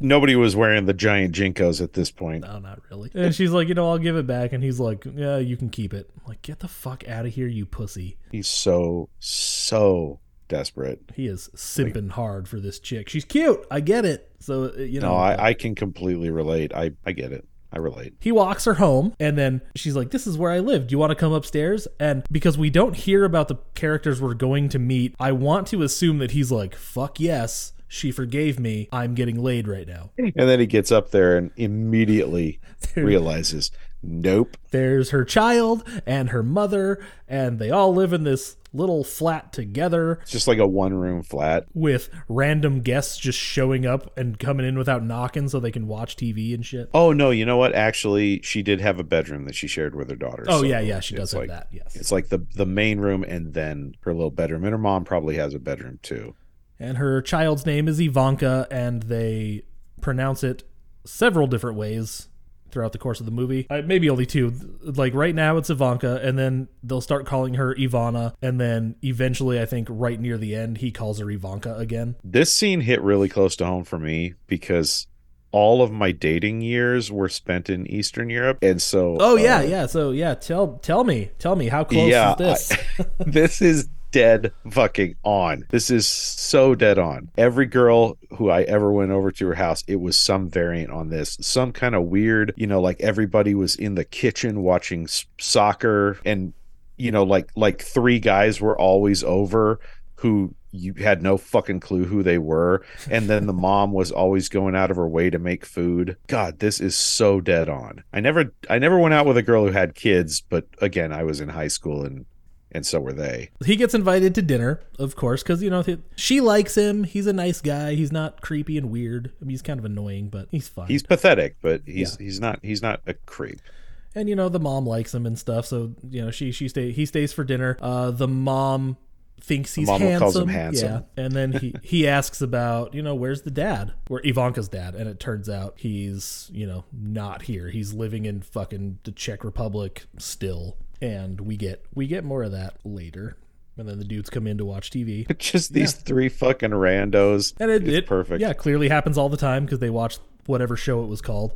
nobody was wearing the giant JNCOs at this point. No, not really. And she's like, you know, I'll give it back. And he's like, yeah, you can keep it. I'm like, get the fuck out of here, you pussy. He's so so desperate. He is simping hard for this chick. She's cute. I get it. So, uh, you know. No, I, I can completely relate. I I get it. I relate. He walks her home, and then she's like, This is where I live. Do you want to come upstairs? And because we don't hear about the characters we're going to meet, I want to assume that he's like, Fuck yes, she forgave me. I'm getting laid right now. And then he gets up there and immediately realizes, nope. There's her child and her mother, and they all live in this little flat together It's just like a one room flat. with random guests just showing up and coming in without knocking so they can watch TV and shit. Oh no, you know what? Actually, she did have a bedroom that she shared with her daughter. Oh, so yeah, yeah, she does have like- that. Yes. It's like the the main room and then her little bedroom. And her mom probably has a bedroom too. And her child's name is Ivanka, and they pronounce it several different ways throughout the course of the movie. Uh, maybe only two. Like right now, it's Ivanka, and then they'll start calling her Ivana, and then eventually, I think right near the end, he calls her Ivanka again. This scene hit really close to home for me because all of my dating years were spent in Eastern Europe, and so Oh yeah, uh, yeah. So yeah, tell tell me, tell me how close Yeah, is this? this is dead fucking on. This is so dead on. Every girl who I ever went over to her house, it was some variant on this. Some kind of weird, you know, like everybody was in the kitchen watching soccer and you know, like like three guys were always over who you had no fucking clue who they were and then the mom was always going out of her way to make food god this is so dead on i never i never went out with a girl who had kids but again i was in high school and and so were they He gets invited to dinner, of course, because you know he- she likes him. He's a nice guy. He's not creepy and weird. I mean, he's kind of annoying, but he's fine. he's pathetic but he's he's not he's not a creep and you know the mom likes him and stuff. So you know she she stay he stays for dinner. Uh, the mom thinks he's mom handsome. calls him handsome. Yeah, and then he he asks about you know where's the dad, where Ivanka's dad, and it turns out he's you know not here. He's living in fucking the Czech Republic still, and we get we get more of that later. And then the dudes come in to watch TV. just these three fucking randos And it, it's it perfect Yeah, clearly happens all the time because they watch whatever show it was called.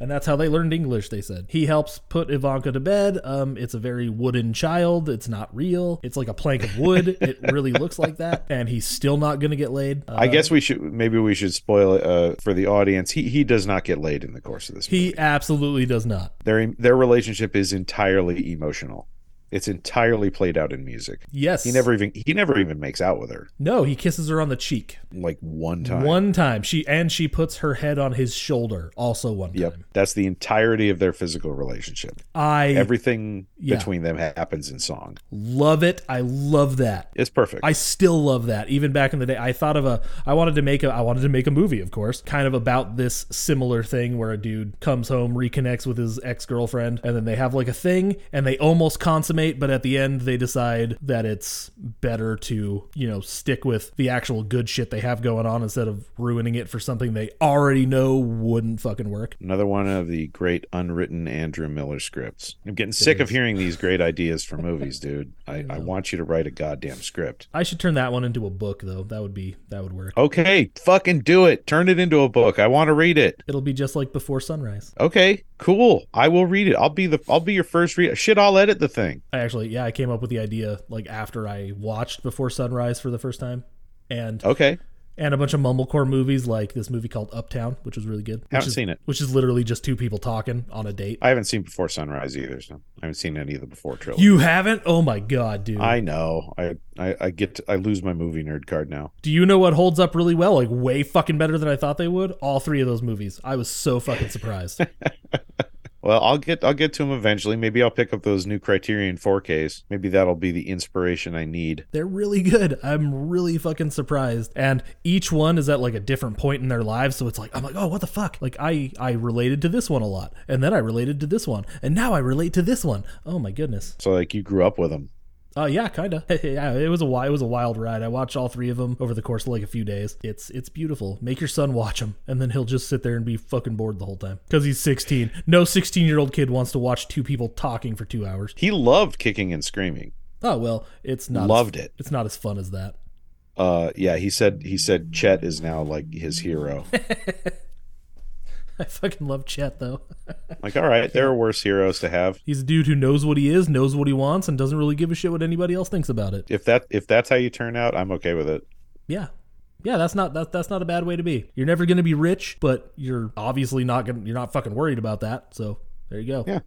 And that's how they learned English, they said. He helps put Ivanka to bed. Um, it's a very wooden child. It's not real. It's like a plank of wood. it really looks like that. And he's still not going to get laid. Uh, I guess we should maybe we should spoil it uh, for the audience. He he does not get laid in the course of this. movie. he absolutely does not. their their relationship is entirely emotional. It's entirely played out in music. Yes. He never even he never even makes out with her No, he kisses her on the cheek. like one time. One time. She and she puts her head on his shoulder also one time. Yep. That's the entirety of their physical relationship. I Everything Yeah. between them happens in song. love it. I love that. It's perfect. I still love that. Even back in the day, I thought of a. I wanted to make a. I wanted to make a movie, of course, kind of about this similar thing where a dude comes home, reconnects with his ex girlfriend, and then they have like a thing, and they almost consummate, but at the end they decide that it's better to you know stick with the actual good shit they have going on instead of ruining it for something they already know wouldn't fucking work. Another one of the great unwritten Andrew Miller scripts. I'm getting sick of hearing these great ideas for movies, dude. I, I want you to write a goddamn script. I should turn that one into a book though. That would be that would work. Okay, fucking do it. Turn it into a book. I want to read it. It'll be just like Before Sunrise. Okay, cool. I will read it. I'll be the I'll be your first read. Shit, I'll edit the thing. I actually, yeah, I came up with the idea like after I watched Before Sunrise for the first time, and Okay. And a bunch of mumblecore movies like this movie called Uptown, which was really good. Which Haven't is, seen it. Which is literally just two people talking on a date. I haven't seen Before Sunrise either, so I haven't seen any of the Before trilogy. You haven't? Oh my god, dude! I know. I, I I get to, I lose my movie nerd card now. Do you know what holds up really well? Like way fucking better than I thought they would. All three of those movies. I was so fucking surprised. Well, I'll get I'll get to them eventually. Maybe I'll pick up those new Criterion 4Ks. Maybe that'll be the inspiration I need. They're really good. I'm really fucking surprised. And each one is at like a different point in their lives, so it's like I'm like, "Oh, what the fuck?" Like I I related to this one a lot. And then I related to this one. And now I relate to this one. Oh my goodness. So like you grew up with them. Oh yeah, kind of. yeah, it was a it was a wild ride. I watched all three of them over the course of like a few days. It's it's beautiful. Make your son watch them, and then he'll just sit there and be fucking bored the whole time because he's 16. No 16 year old kid wants to watch two people talking for two hours. He loved kicking and screaming. Oh well, it's not Loved as, it. It's not as fun as that. Uh yeah, he said he said Chet is now like his hero. I fucking love Chet though. like all right, there are worse heroes to have. He's a dude who knows what he is, knows what he wants, and doesn't really give a shit what anybody else thinks about it. If that if that's how you turn out, I'm okay with it. Yeah. Yeah, that's not that, that's not a bad way to be. You're never going to be rich, but you're obviously not going to you're not fucking worried about that. So, there you go. Yeah.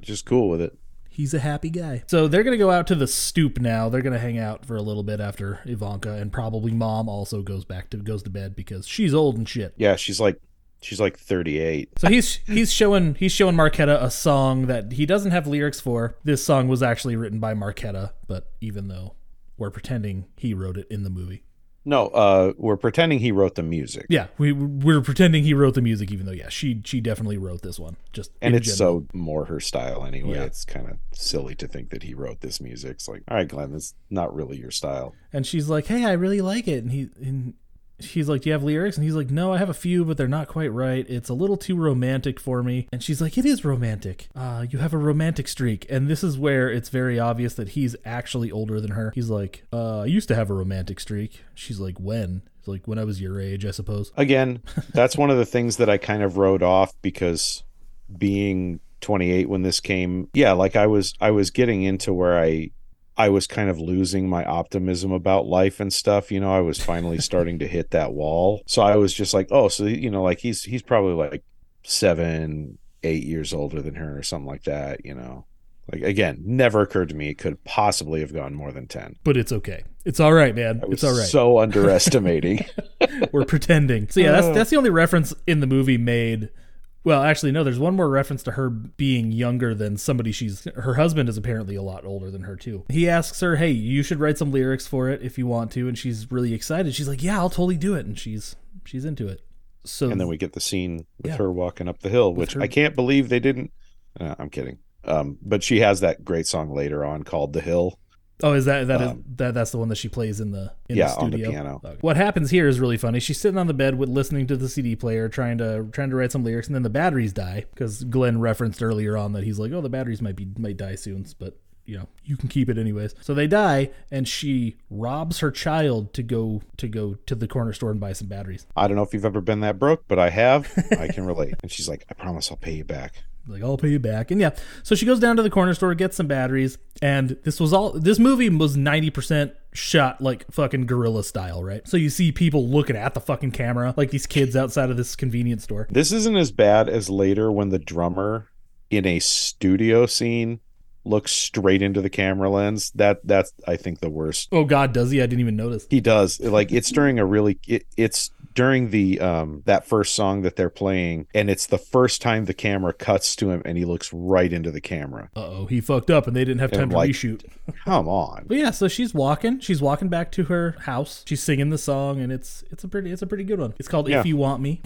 Just cool with it. He's a happy guy. So they're gonna go out to the stoop now. They're gonna hang out for a little bit after Ivanka, and probably mom also goes back to goes to bed because she's old and shit. Yeah, she's like she's like 38. So he's he's showing he's showing Marketa a song that he doesn't have lyrics for. This song was actually written by Marketa, but even though we're pretending he wrote it in the movie. No, uh we're pretending he wrote the music. Yeah, we we're pretending he wrote the music, even though yeah, she she definitely wrote this one. Just and it's general. so more her style anyway. Yeah. It's kind of silly to think that he wrote this music. It's like, all right, Glen, that's not really your style. and she's like, "Hey, I really like it." And he and she's like, "Do you have lyrics?" And he's like, "No, I have a few, but they're not quite right. It's a little too romantic for me." And she's like, "It is romantic. Uh, you have a romantic streak." And this is where it's very obvious that he's actually older than her. He's like, uh, "I used to have a romantic streak." She's like, "When?" Like, "When I was your age, I suppose." Again, that's one of the things that I kind of wrote off because being 28 when this came, yeah, like I was I was getting into where I I was kind of losing my optimism about life and stuff. You know, I was finally starting to hit that wall. So I was just like, oh, so you know, like he's he's probably like seven, eight years older than her or something like that. You know, like again, never occurred to me it could possibly have gone more than ten. But it's okay. It's all right, man. It's all right. so underestimating. We're pretending. So yeah, that's oh. that's the only reference in the movie made. Well, actually, no. There's one more reference to her being younger than somebody she's. Her husband is apparently a lot older than her too. He asks her, "Hey, you should write some lyrics for it if you want to," and she's really excited. She's like, "Yeah, I'll totally do it," and she's she's into it. So and then we get the scene with Yeah. her walking up the hill, which her- I can't believe they didn't. Uh, I'm kidding. Um, but she has that great song later on called "The Hill." Oh, is that that is Um, that that's the one that she plays in the in yeah, the on the studio? piano. Okay. What happens here is really funny. She's sitting on the bed with listening to the CD player, trying to trying to write some lyrics, and then the batteries die because Glen referenced earlier on that he's like, "Oh, the batteries might be might die soon," but you know you can keep it anyways. So they die, and she robs her child to go to go to the corner store and buy some batteries. I don't know if you've ever been that broke, but I have. I can relate. And she's like, "I promise I'll pay you back." Like I'll pay you back. And yeah, so she goes down to the corner store, gets some batteries, and this was all this movie was 90% shot like fucking guerrilla style, right? So you see people looking at the fucking camera like these kids outside of this convenience store. This isn't as bad as later when the drummer in a studio scene looks straight into the camera lens. That that's I think the worst. Oh god, does he? I didn't even notice. He does. Like it's during a really it, it's during the um that first song that they're playing and it's the first time the camera cuts to him and he looks right into the camera. Uh-oh, he fucked up and they didn't have time And, to like- reshoot. Come on. But yeah, so she's walking. She's walking back to her house. She's singing the song and it's it's a pretty it's a pretty good one. It's called Yeah. If You Want Me.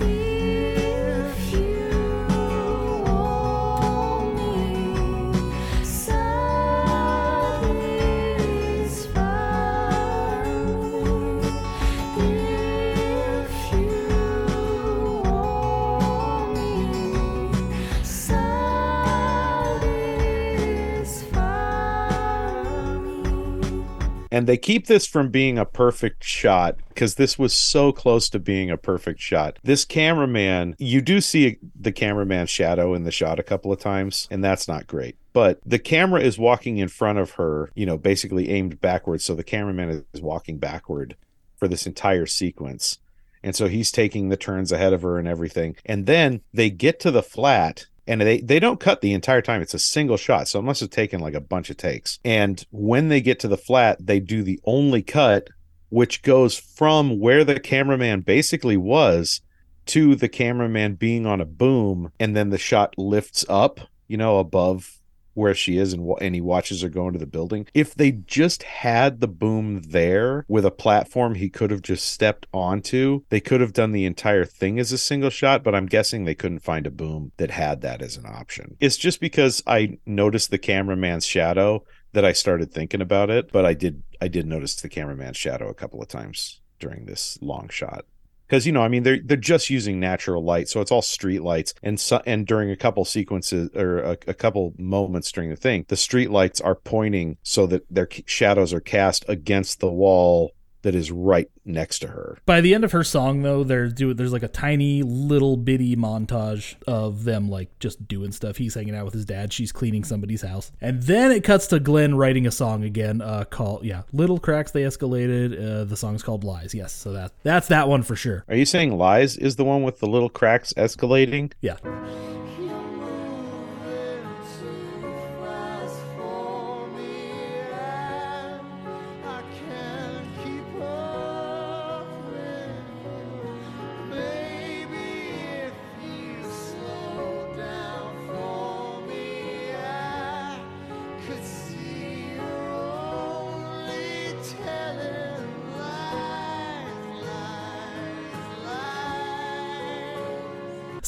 And they keep this from being a perfect shot because this was so close to being a perfect shot. This cameraman, you do see the cameraman's shadow in the shot a couple of times, and that's not great. But the camera is walking in front of her, you know, basically aimed backwards. So the cameraman is walking backward for this entire sequence. And so he's taking the turns ahead of her and everything. And then they get to the flat and they they don't cut the entire time. It's a single shot so it must have taken like a bunch of takes. And when they get to the flat they do the only cut which goes from where the cameraman basically was to the cameraman being on a boom and then the shot lifts up you know above where she is and, and he watches her go into the building. If they just had the boom there with a platform he could have just stepped onto they could have done the entire thing as a single shot but i'm guessing they couldn't find a boom that had that as an option. It's just because i noticed the cameraman's shadow that i started thinking about it but i did i did notice the cameraman's shadow a couple of times during this long shot because you know i mean they're they're just using natural light so it's all street lights. And so, and during a couple sequences or a, a couple moments during the thing the street lights are pointing so that their shadows are cast against the wall that is right next to her By the end of her song, though, there's do there's like a tiny little bitty montage of them like just doing stuff. He's hanging out with his dad. She's cleaning somebody's house, and then it cuts to Glen writing a song again. Uh, called yeah, little cracks they escalated. Uh, the song's called Lies. Yes, so that that's that one for sure. are you saying lies is the one with the little cracks escalating Yeah,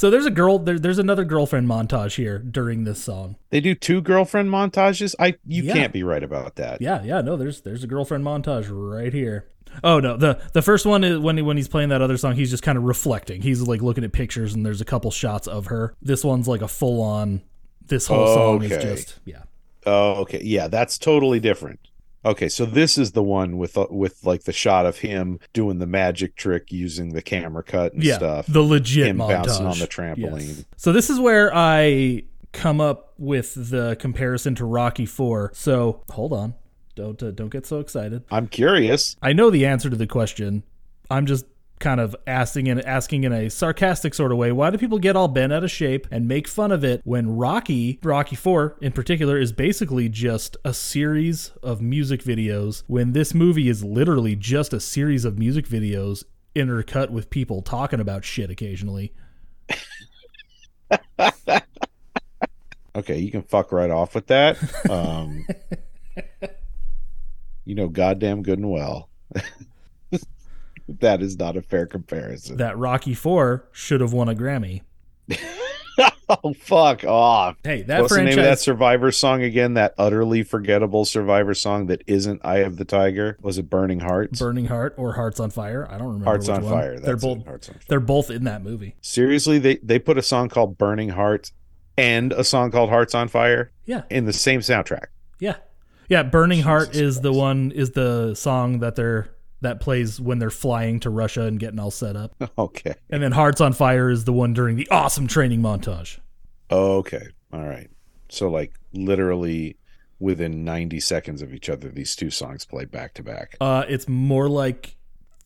so there's a girl. There, there's another girlfriend montage here during this song. they do two girlfriend montages i you Yeah. can't be right about that Yeah, yeah, no, there's there's a girlfriend montage right here. Oh no, the the first one is when he, when he's playing that other song, he's just kind of reflecting. He's like looking at pictures, and there's a couple shots of her. This one's like a full on. This whole song is just yeah. Oh, okay. Yeah, that's totally different. Okay, so this is the one with uh, with like the shot of him doing the magic trick using the camera cut and yeah, stuff. the legit him montage. bouncing on the Yes. trampoline. So this is where I come up with the comparison to Rocky Four. So hold on. Don't uh, don't get so excited. I'm curious. I know the answer to the question. I'm just kind of asking and asking in a sarcastic sort of way. Why do people get all bent out of shape and make fun of it when Rocky, Rocky 4 in particular, is basically just a series of music videos when this movie is literally just a series of music videos intercut with people talking about shit occasionally. Okay, you can fuck right off with that. Um, you know, goddamn good and well. that is not a fair comparison. That Rocky 4 should have won a Grammy. oh, fuck off. Hey, that What's the name of that Survivor song again? That utterly forgettable Survivor song that isn't "Eye of the Tiger." Was it "Burning Hearts"? Burning Heart or Hearts on Fire. I don't remember. Hearts which on one. Fire. They're it, both Hearts on Fire. they're both in that movie. Seriously, they they put a song called "Burning Heart" and a song called "Hearts on Fire" Yeah. in the same soundtrack. Yeah. Yeah, Burning Heart Jesus is the one is the song that they're that plays when they're flying to Russia and getting all set up. Okay. And then Hearts on Fire is the one during the awesome training montage. Okay. All right. So like literally within 90 seconds of each other these two songs play back to back. Uh it's more like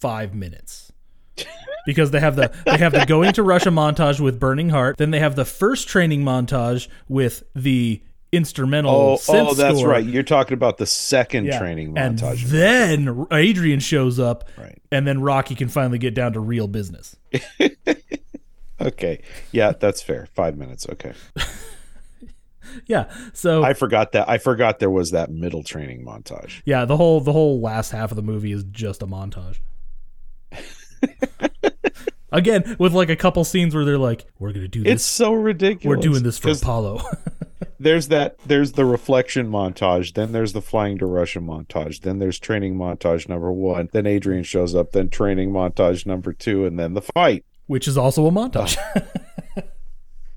5 minutes. because they have the they have the going to Russia montage with Burning Heart, then they have the first training montage with the instrumental Oh, oh, that's score. right. You're talking about the second Yeah. training and montage. then Adrian shows up, Right. and then Rocky can finally get down to real business. Okay. Yeah, that's fair. 5 minutes. Okay. Yeah. So I forgot that. I forgot there was that middle training montage. yeah, the whole the whole last half of the movie is just a montage. Again, with like a couple scenes where they're like, "We're gonna do this." It's so ridiculous. We're doing this for Apollo." There's that there's the reflection montage, then there's the flying to Russia montage, then there's training montage number 1, then Adrian shows up, then training montage number 2 and then the fight. which is also a montage.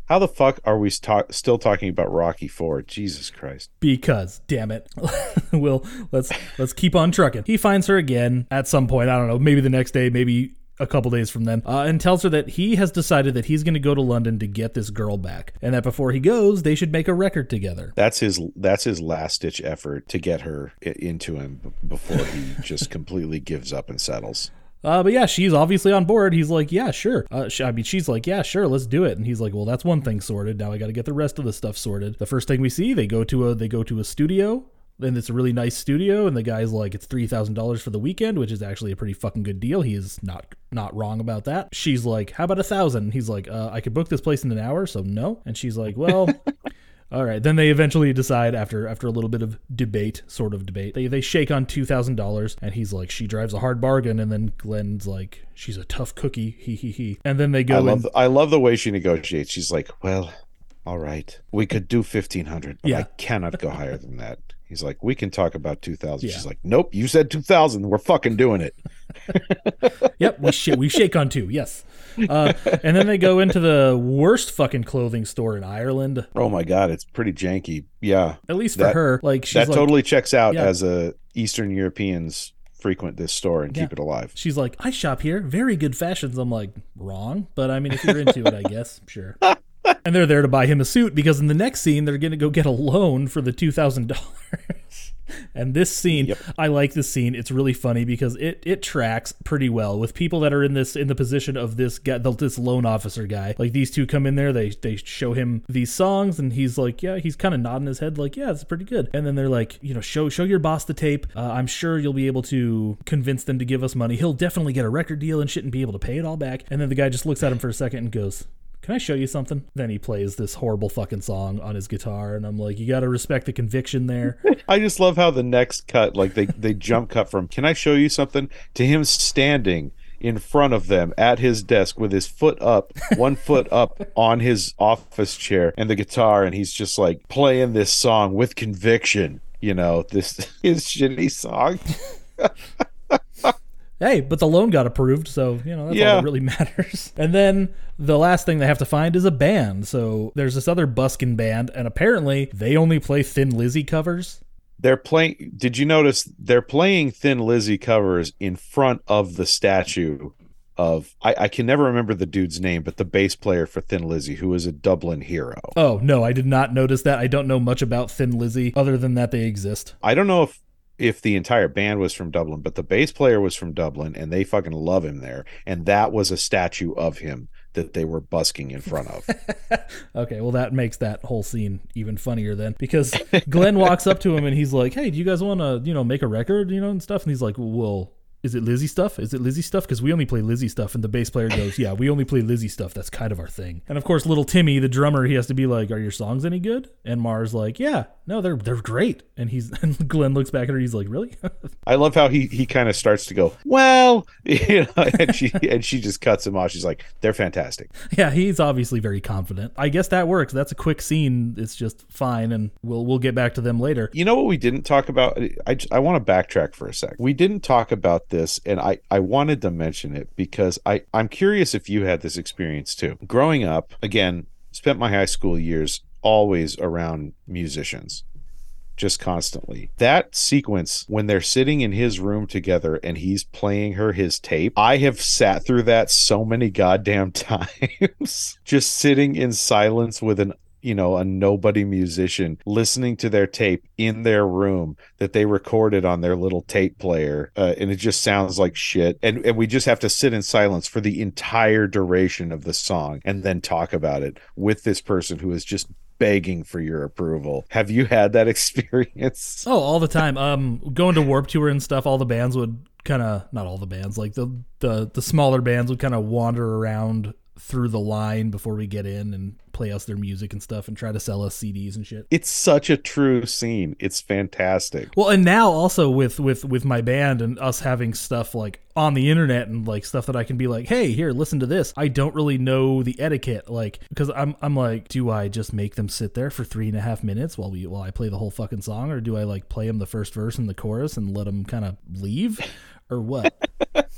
How the fuck are we sta- still talking about Rocky 4? Jesus Christ. because damn it we'll let's let's keep on trucking he finds her again at some point i don't know maybe the next day maybe a couple days from then uh, and tells her that he has decided that he's going to go to london to get this girl back and that before he goes they should make a record together. That's his that's his last ditch effort to get her into him before he just completely gives up and settles. uh, but yeah she's obviously on board. He's like yeah sure. Uh, sh- i mean she's like yeah sure let's do it. And he's like well that's one thing sorted. Now i got to get the rest of the stuff sorted. The first thing we see they go to a they go to a studio and it's a really nice studio and the guy's like it's $3000 for the weekend which is actually a pretty fucking good deal he is not not wrong about that she's like how about a thousand he's like uh, i could book this place in an hour so no and she's like well all right then they eventually decide after after a little bit of debate sort of debate they, they shake on $2000 and he's like she drives a hard bargain and then glen's like she's a tough cookie he he he and then they go I in- love the, I love the way she negotiates. She's like, "Well, all right. We could do 1500, but I cannot go higher than that." He's like, "We can talk about 2000." Yeah. She's like, "Nope, you said 2000. We're fucking doing it." Yep, we sh- we shake on two. Yes, uh, and then they go into the worst fucking clothing store in Ireland. Oh my god, it's pretty janky. Yeah. At least for That- her, like she's that like, totally checks out Yeah. as a Eastern Europeans frequent this store and keep it alive. she's like, I shop here, very good fashions. I'm like, wrong, but I mean, if you're into it, I guess, sure. And they're there to buy him a suit because in the next scene they're gonna go get a loan for the two thousand dollars. And this scene, Yep. I like this scene. It's really funny because it it tracks pretty well with people that are in this in the position of this guy, this loan officer guy. Like these two come in there, they they show him these songs, and he's like, yeah, he's kind of nodding his head, like, yeah, it's pretty good. And then they're like, you know, show show your boss the tape. Uh, I'm sure you'll be able to convince them to give us money. He'll definitely get a record deal and shit and be able to pay it all back. And then the guy just looks at him for a second and goes. Can I show you something? Then he plays this horrible fucking song on his guitar, and I'm like, you got to respect the conviction there. I just love how the next cut, like they they jump cut from "Can I show you something?" to him standing in front of them at his desk with his foot up, one foot up on his office chair and the guitar, and he's just like playing this song with conviction. You know, this his shitty song. Hey, but the loan got approved, so you know that's all Yeah. that really matters. And then the last thing they have to find is a band. So there's this other buskin band, and apparently they only play Thin Lizzy covers. They're playing. Did you notice they're playing Thin Lizzy covers in front of the statue of I, I can never remember the dude's name, but the bass player for Thin Lizzy, who is a Dublin hero. Oh no, I did not notice that. I don't know much about Thin Lizzy other than that they exist. I don't know if if the entire band was from Dublin, but the bass player was from Dublin and they fucking love him there. And that was a statue of him that they were busking in front of. Okay, well that makes that whole scene even funnier then because Glen walks up to him and he's like, "Hey, do you guys want to, you know, make a record, you know, and stuff?" And he's like, "Well, is it Lizzy stuff? Is it Lizzy stuff? Because we only play Lizzy stuff." And the bass player goes, "Yeah, we only play Lizzy stuff. That's kind of our thing." And of course, little Timmy, the drummer, he has to be like, "Are your songs any good?" And Mars like, "Yeah, no, they're they're great." And he's and Glen looks back at her, he's like, "Really?" I love how he he kind of starts to go, well, you know, and she and she just cuts him off. She's like, they're fantastic. yeah, he's obviously very confident. I guess that works. That's a quick scene. It's just fine, and we'll we'll get back to them later. You know what we didn't talk about? I, I want to backtrack for a sec. We didn't talk about this, and I, I wanted to mention it because I, I'm curious if you had this experience too. Growing up, again, spent my high school years always around musicians. Just constantly. That sequence when they're sitting in his room together and he's playing her his tape, I have sat through that so many goddamn times. Just sitting in silence with an you know, a nobody musician listening to their tape in their room that they recorded on their little tape player. Uh, and it just sounds like shit. And, and we just have to sit in silence for the entire duration of the song and then talk about it with this person who is just begging for your approval. Have you had that experience? Oh, all the time. Um, going to Warp Tour and stuff. All the bands would kind of not all the bands, like the the the smaller bands would kind of wander around through the line before we get in and play us their music and stuff and try to sell us CDs and shit. It's such a true scene. It's fantastic. Well, and now also with with with my band and us having stuff like on the internet and like stuff that I can be like, "Hey, here, listen to this." I don't really know the etiquette, like because I'm I'm like, do I just make them sit there for three and a half minutes while we while I play the whole fucking song, or do I like play them the first verse and the chorus and let them kind of leave, or what?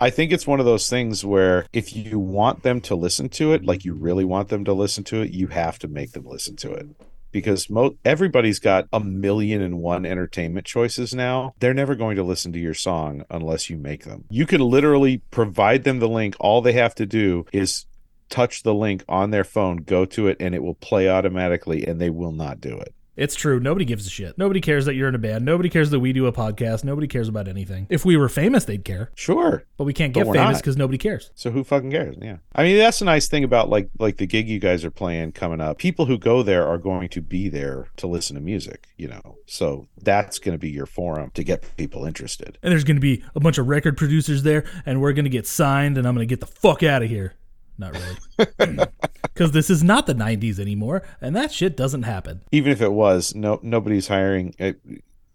I think it's one of those things where if you want them to listen to it, like you really want them to listen to it, you have to make them listen to it. Because mo- everybody's got a million and one entertainment choices now. They're never going to listen to your song unless you make them. You can literally provide them the link. All they have to do is touch the link on their phone, go to it, and it will play automatically, and they will not do it. It's true. Nobody gives a shit. Nobody cares that you're in a band. Nobody cares that we do a podcast. Nobody cares about anything. If we were famous, they'd care. Sure. But we can't get famous because nobody cares. So who fucking cares? Yeah. I mean, that's a nice thing about like like the gig you guys are playing coming up. People who go there are going to be there to listen to music, you know. So that's going to be your forum to get people interested. And there's going to be a bunch of record producers there, and we're going to get signed, and I'm going to get the fuck out of here. Not really. Because this is not the 90s anymore, and that shit doesn't happen. Even if it was, no nobody's hiring uh,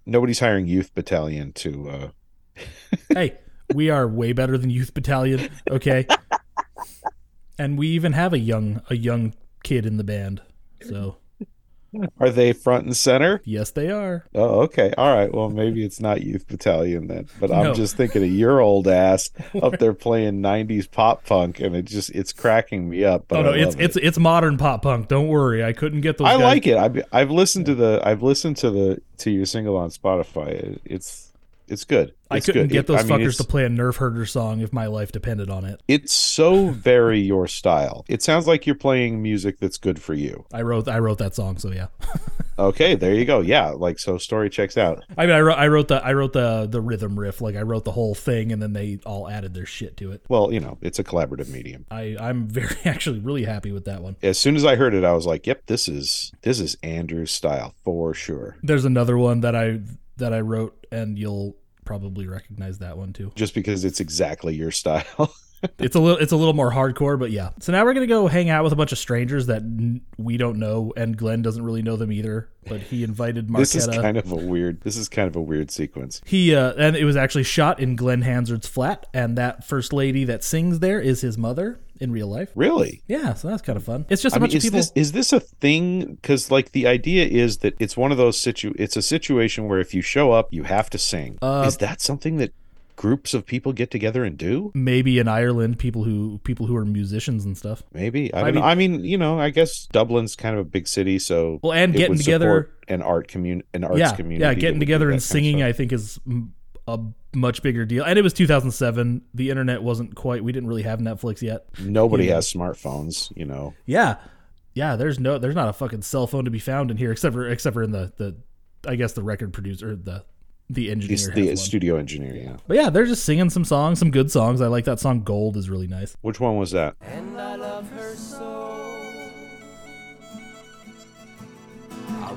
nobody's hiring youth battalion to uh hey, we are way better than Youth Battalion, okay? And we even have a young a young kid in the band. So, are they front and center? yes, they are. Oh, okay. All right. Well, maybe it's not youth battalion then. But I'm just thinking of your old ass up there playing 90s pop punk and it just it's cracking me up. But oh no, it's it. it's it's modern pop punk. Don't worry, I couldn't get those. I guys- like it. I've I've listened to the I've listened to the to your single on Spotify. It- It's it's good. I couldn't good. get It- those I mean, fuckers to play a Nerf Herder song if my life depended on it. It's so very your style. It sounds like you're playing music that's good for you. I wrote I wrote that song, so yeah. Okay, there you go. Yeah, like so story checks out. I mean, I wrote I wrote the I wrote the the rhythm riff, like I wrote the whole thing, and then they all added their shit to it. Well, you know, it's a collaborative medium. I I'm very actually really happy with that one. As soon as I heard it, I was like, "Yep, this is this is Andrew's style for sure." There's another one that I that I wrote, and you'll probably recognize that one too. Just because it's exactly your style. It's a little it's a little more hardcore, but yeah. So now we're gonna go hang out with a bunch of strangers that n- we don't know, and Glen doesn't really know them either. But he invited this is kind of a weird. This is kind of a weird sequence. He uh, and it was actually shot in Glen Hansard's flat, and that first lady that sings there is his mother in real life. Really? Yeah, so that's kind of fun. It's just a I mean, bunch is of people. this is this a thing? Because like the idea is that it's one of those situ. It's a situation where if you show up, you have to sing. Uh, is that something that groups of people get together and do? maybe in Ireland, people who people who are musicians and stuff. Maybe I I don't mean- know. I mean, you know, I guess Dublin's kind of a big city, so Well, and getting together- an art commun an arts yeah, community. yeah, getting together and kind of singing. I think, is a much bigger deal. And it was 2007. The internet wasn't quite. We didn't really have Netflix yet. Nobody Yeah. has smartphones, you know. Yeah, yeah. There's no. There's not a fucking cell phone to be found in here, except for except for in the the. I guess the record producer, the the engineer. He's the one. studio engineer. Yeah. But yeah, they're just singing some songs, some good songs. I like that song "Gold" is really nice. Which one was that? And I love her so. I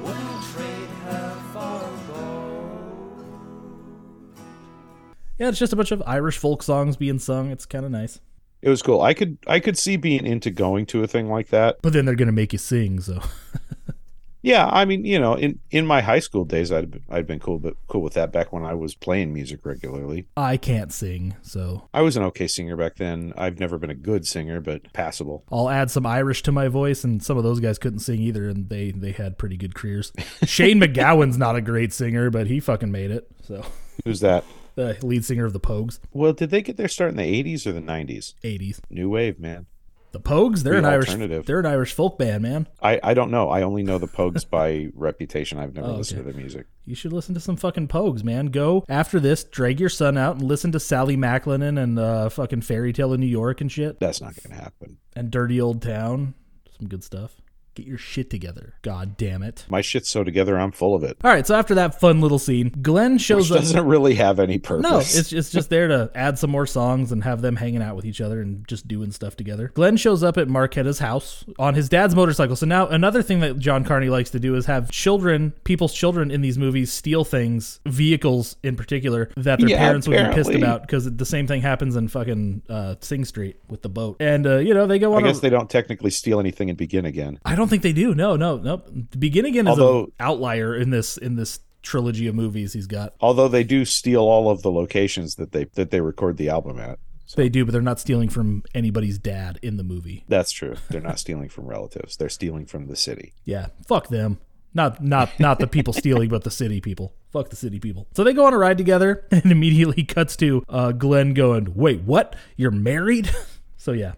Yeah, it's just a bunch of Irish folk songs being sung. It's kind of nice. It was cool. I could I could see being into going to a thing like that. But then they're gonna make you sing, so Yeah, I mean, you know, in in my high school days, I'd been- I'd been cool, but cool with that back when I was playing music regularly. I can't sing. So I was an okay singer back then. I've never been a good singer, but passable. I'll add some Irish to my voice, and some of those guys couldn't sing either, and they they had pretty good careers. Shane MacGowan's not a great singer, but he fucking made it. So Who's that? The lead singer of the Pogues, Well, did they get their start in the '80s or the '90s? '80s. New wave, man. The Pogues, they're an Irish. They're an Irish folk band, man. I I don't know. I only know the Pogues by reputation. I've never Oh, listened okay. to their music. You should listen to some fucking Pogues, man. Go after this, drag your son out and listen to Sally MacLennane and uh, fucking Fairy Tale in New York and shit, That's not going to happen. and Dirty Old Town. Some good stuff. Get your shit together. God damn it. My shit's so together, I'm full of it. All right, so after that fun little scene, Glen shows Which up. doesn't really have any purpose. No, it's it's just there to add some more songs and have them hanging out with each other and just doing stuff together. Glen shows up at Marketa's house on his dad's motorcycle. So now another thing that John Carney likes to do is have children, people's children in these movies steal things, vehicles in particular, that their Yeah, parents would be pissed about because the same thing happens in fucking uh, Sing Street with the boat. And uh, you know they go I on. guess a, they don't technically steal anything and begin again. I don't think they do. No, no, no. Begin again is Although- an outlier in this in this trilogy of movies he's got. Although they do steal all of the locations that they that they record the album at. They do, but they're not stealing from anybody's dad in the movie. That's true. They're not stealing from relatives. They're stealing from the city. Yeah, fuck them. Not not not the people stealing, but the city people. Fuck the city people. So they go on a ride together, and immediately cuts to uh, Glen going, "Wait, what? You're married?" So yeah,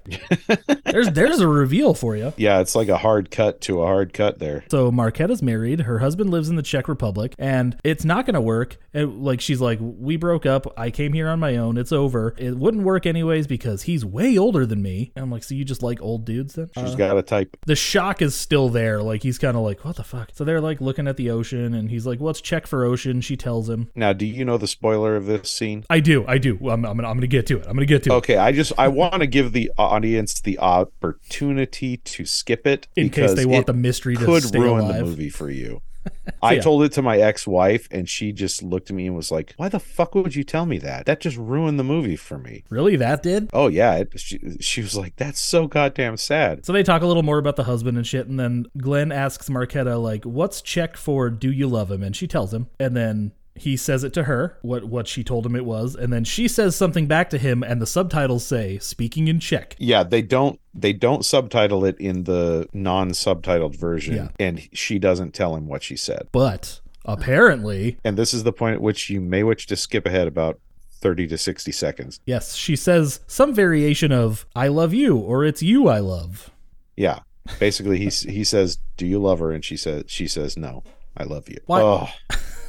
there's there's a reveal for you. Yeah, it's like a hard cut to a hard cut there. So Marketa's married. Her husband lives in the Czech Republic, and it's not going to work. And like she's like, we broke up. I came here on my own. It's over. It wouldn't work anyways because he's way older than me. And I'm like, so you just like old dudes then? She's Uh, got a type. the shock is still there. Like he's kind of like, what the fuck? So they're like looking at the ocean, and he's like, what's Czech for ocean? She tells him. Now, do you know the spoiler of this scene? I do, I do. I'm, I'm, gonna, I'm gonna get to it. I'm gonna get to it. Okay, I just I want to give the audience the opportunity to skip it In case they want the mystery to could stay ruin alive. the movie for you. I yeah. told it to my ex-wife, and she just looked at me and was like, "Why the fuck would you tell me that? That just ruined the movie for me." Really, that did? Oh yeah, it, she, she was like, "That's so goddamn sad." So they talk a little more about the husband and shit, and then Glen asks Marketa like, "What's Czech for? Do you love him?" And she tells him, and then he says it to her what what she told him it was, and then she says something back to him, and the subtitles say "speaking in Czech." Yeah, they don't they don't subtitle it in the non-subtitled version, Yeah. and she doesn't tell him what she said. But apparently, And this is the point at which you may wish to skip ahead about thirty to sixty seconds. yes, she says some variation of "I love you" or "It's you I love." Yeah, basically he he says, "Do you love her?" And she says she says, "No, I love you." Why- Oh,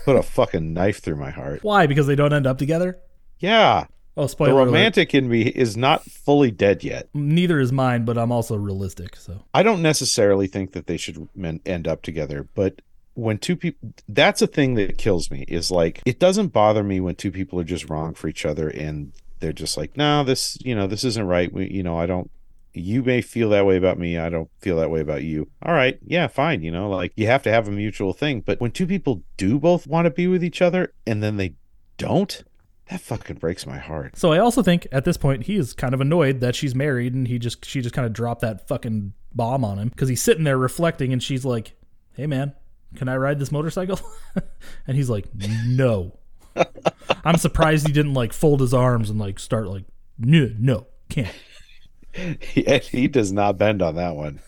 put a fucking knife through my heart. Why? Because they don't end up together. Yeah, Oh, the spoiler alert. romantic in me is not fully dead yet. Neither is mine, but I'm also realistic. So I don't necessarily think that they should men- end up together, but when two people that's a thing that kills me is like it doesn't bother me when two people are just wrong for each other and they're just like, "No, this, you know, this isn't right. We, you know, I don't you may feel that way about me. I don't feel that way about you. All right. Yeah, fine. You know, like you have to have a mutual thing. But when two people do both want to be with each other and then they don't, that fucking breaks my heart. So I also think at this point he is kind of annoyed that she's married and he just she just kind of dropped that fucking bomb on him because he's sitting there reflecting and she's like, "Hey man, can I ride this motorcycle?" and he's like, "No." I'm surprised he didn't like fold his arms and like start like, "No, no, can't." He, he does not bend on that one.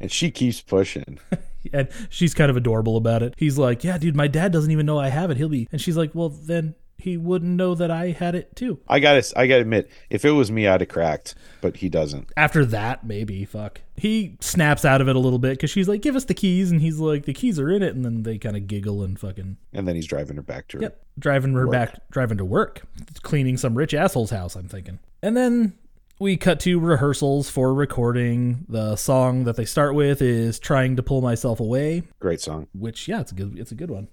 And she keeps pushing. And she's kind of adorable about it. He's like, "Yeah, dude, my dad doesn't even know I have it. He'll be." And she's like, "Well, then he wouldn't know that I had it too." I gotta I gotta admit, if it was me, I'd have cracked, but he doesn't. After that, maybe fuck. He snaps out of it a little bit because she's like, "Give us the keys," and he's like, "The keys are in it," and then they kind of giggle and fucking And then he's driving her back to her. yep, driving her Work. back, driving to work, cleaning some rich asshole's house. I'm thinking, and then we cut to rehearsals for recording. The song that they start with is "Trying to Pull Myself Away," Great song. which yeah, it's a good, it's a good one.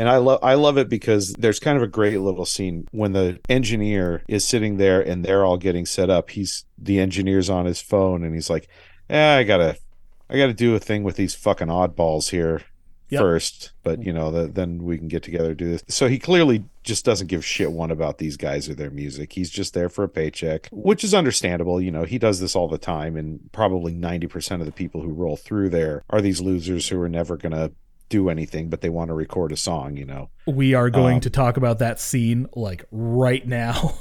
And I love I love it because there's kind of a great little scene when the engineer is sitting there and they're all getting set up. He's the engineer's on his phone and he's like, "Yeah, I gotta, I gotta do a thing with these fucking oddballs here Yep. first, but mm-hmm. you know, the, then we can get together and do this." So he clearly just doesn't give shit one about these guys or their music. He's just there for a paycheck, which is understandable. You know, he does this all the time, and probably ninety percent of the people who roll through there are these losers who are never gonna do anything, but they want to record a song. You know. we are going Um, to talk about that scene like right now.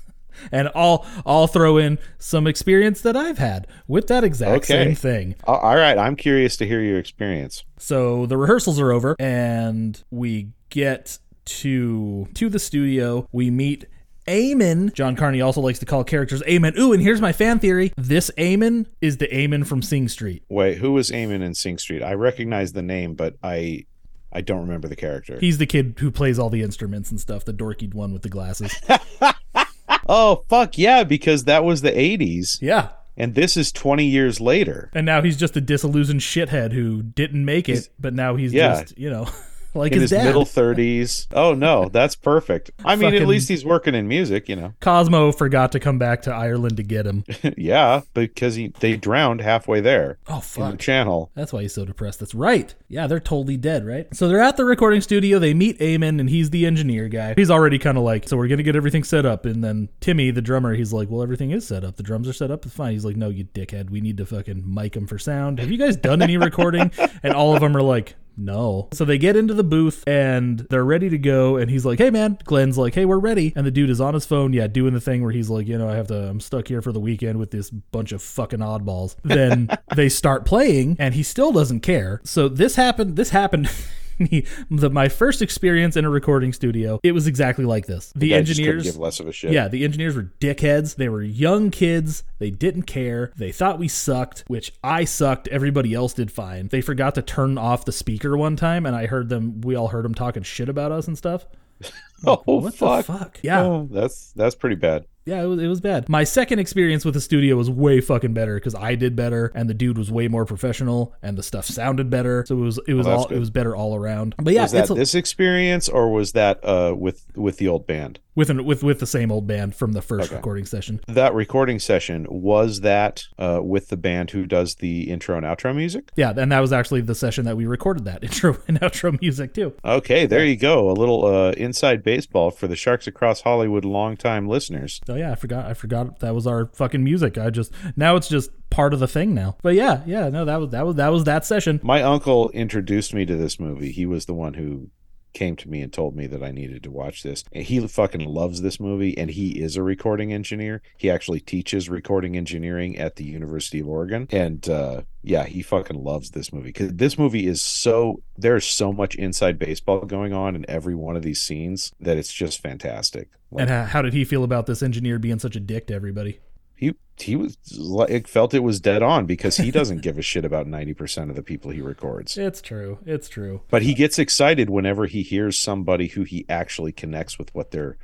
and I'll I'll throw in some experience that I've had with that exact Okay. same thing. All right, I'm curious to hear your experience. So the rehearsals are over and we get to to the studio. We meet Eamon. John Carney also likes to call characters Eamon. Ooh, and here's my fan theory. This Eamon is the Eamon from Sing Street. Wait, who was Eamon in Sing Street? I recognize the name, but I I don't remember the character. He's the kid who plays all the instruments and stuff, the dorky one with the glasses. oh fuck yeah, because that was the '80s, yeah. and this is 20 years later. And now he's just a disillusioned shithead who didn't make it, He's- but now he's Yeah. just, you know, like in his, his middle 30s. Oh no, that's perfect. I mean, at least he's working in music, you know. Cosmo forgot to come back to Ireland to get him. yeah, because he they drowned halfway there Oh, in the fuck. channel. That's why he's so depressed. That's right. Yeah, they're totally dead, right? So they're at the recording studio. They meet Eamon, and he's the engineer guy. He's already kind of like, so we're going to get everything set up. And then Timmy, the drummer, he's like, well, everything is set up. The drums are set up. It's fine. He's like, no, you dickhead. We need to fucking mic them for sound. Have you guys done any recording? And all of them are like, no. So they get into the booth and they're ready to go. And he's like, hey, man. Glen's like, hey, we're ready. And the dude is on his phone, yeah, doing the thing where he's like, you know, I have to, I'm stuck here for the weekend with this bunch of fucking oddballs. Then they start playing and he still doesn't care. So this happened, this happened. me- the, my first experience in a recording studio, it was exactly like this. The, guy engineers, give less of a shit. yeah, the engineers were dickheads. They were young kids. They didn't care. They thought we sucked, which I sucked. Everybody else did fine. They forgot to turn off the speaker one time, and I heard them. We all heard them talking shit about us and stuff. Oh What fuck. the fuck? Yeah, Oh, that's that's pretty bad. Yeah, it was it was bad. My second experience with the studio was way fucking better because I did better, and the dude was way more professional, and the stuff sounded better. So it was it was Oh, all good. it was better all around. But yeah, was that a- this experience or was that uh with with the old band? with an, with with the same old band from the first Okay. recording session. That recording session was that uh with the band who does the intro and outro music? Yeah, and that was actually the session that we recorded that intro and outro music too. Okay, there you go. A little uh inside baseball for the Sharks Across Hollywood longtime listeners. Oh yeah, I forgot. I forgot that was our fucking music. I just now it's just part of the thing now. But yeah, yeah, no, that was that was that was that session. My uncle introduced me to this movie. He was the one who came to me and told me that I needed to watch this. And he fucking loves this movie and he is a recording engineer. He actually teaches recording engineering at the University of Oregon. And uh yeah, he fucking loves this movie cuz this movie is so there's so much inside baseball going on in every one of these scenes that it's just fantastic. Like, And how, how did he feel about this engineer being such a dick to everybody? He he was like felt it was dead on because he doesn't give a shit about 90% of the people he records. It's true. It's true. but he gets excited whenever he hears somebody who he actually connects with what they're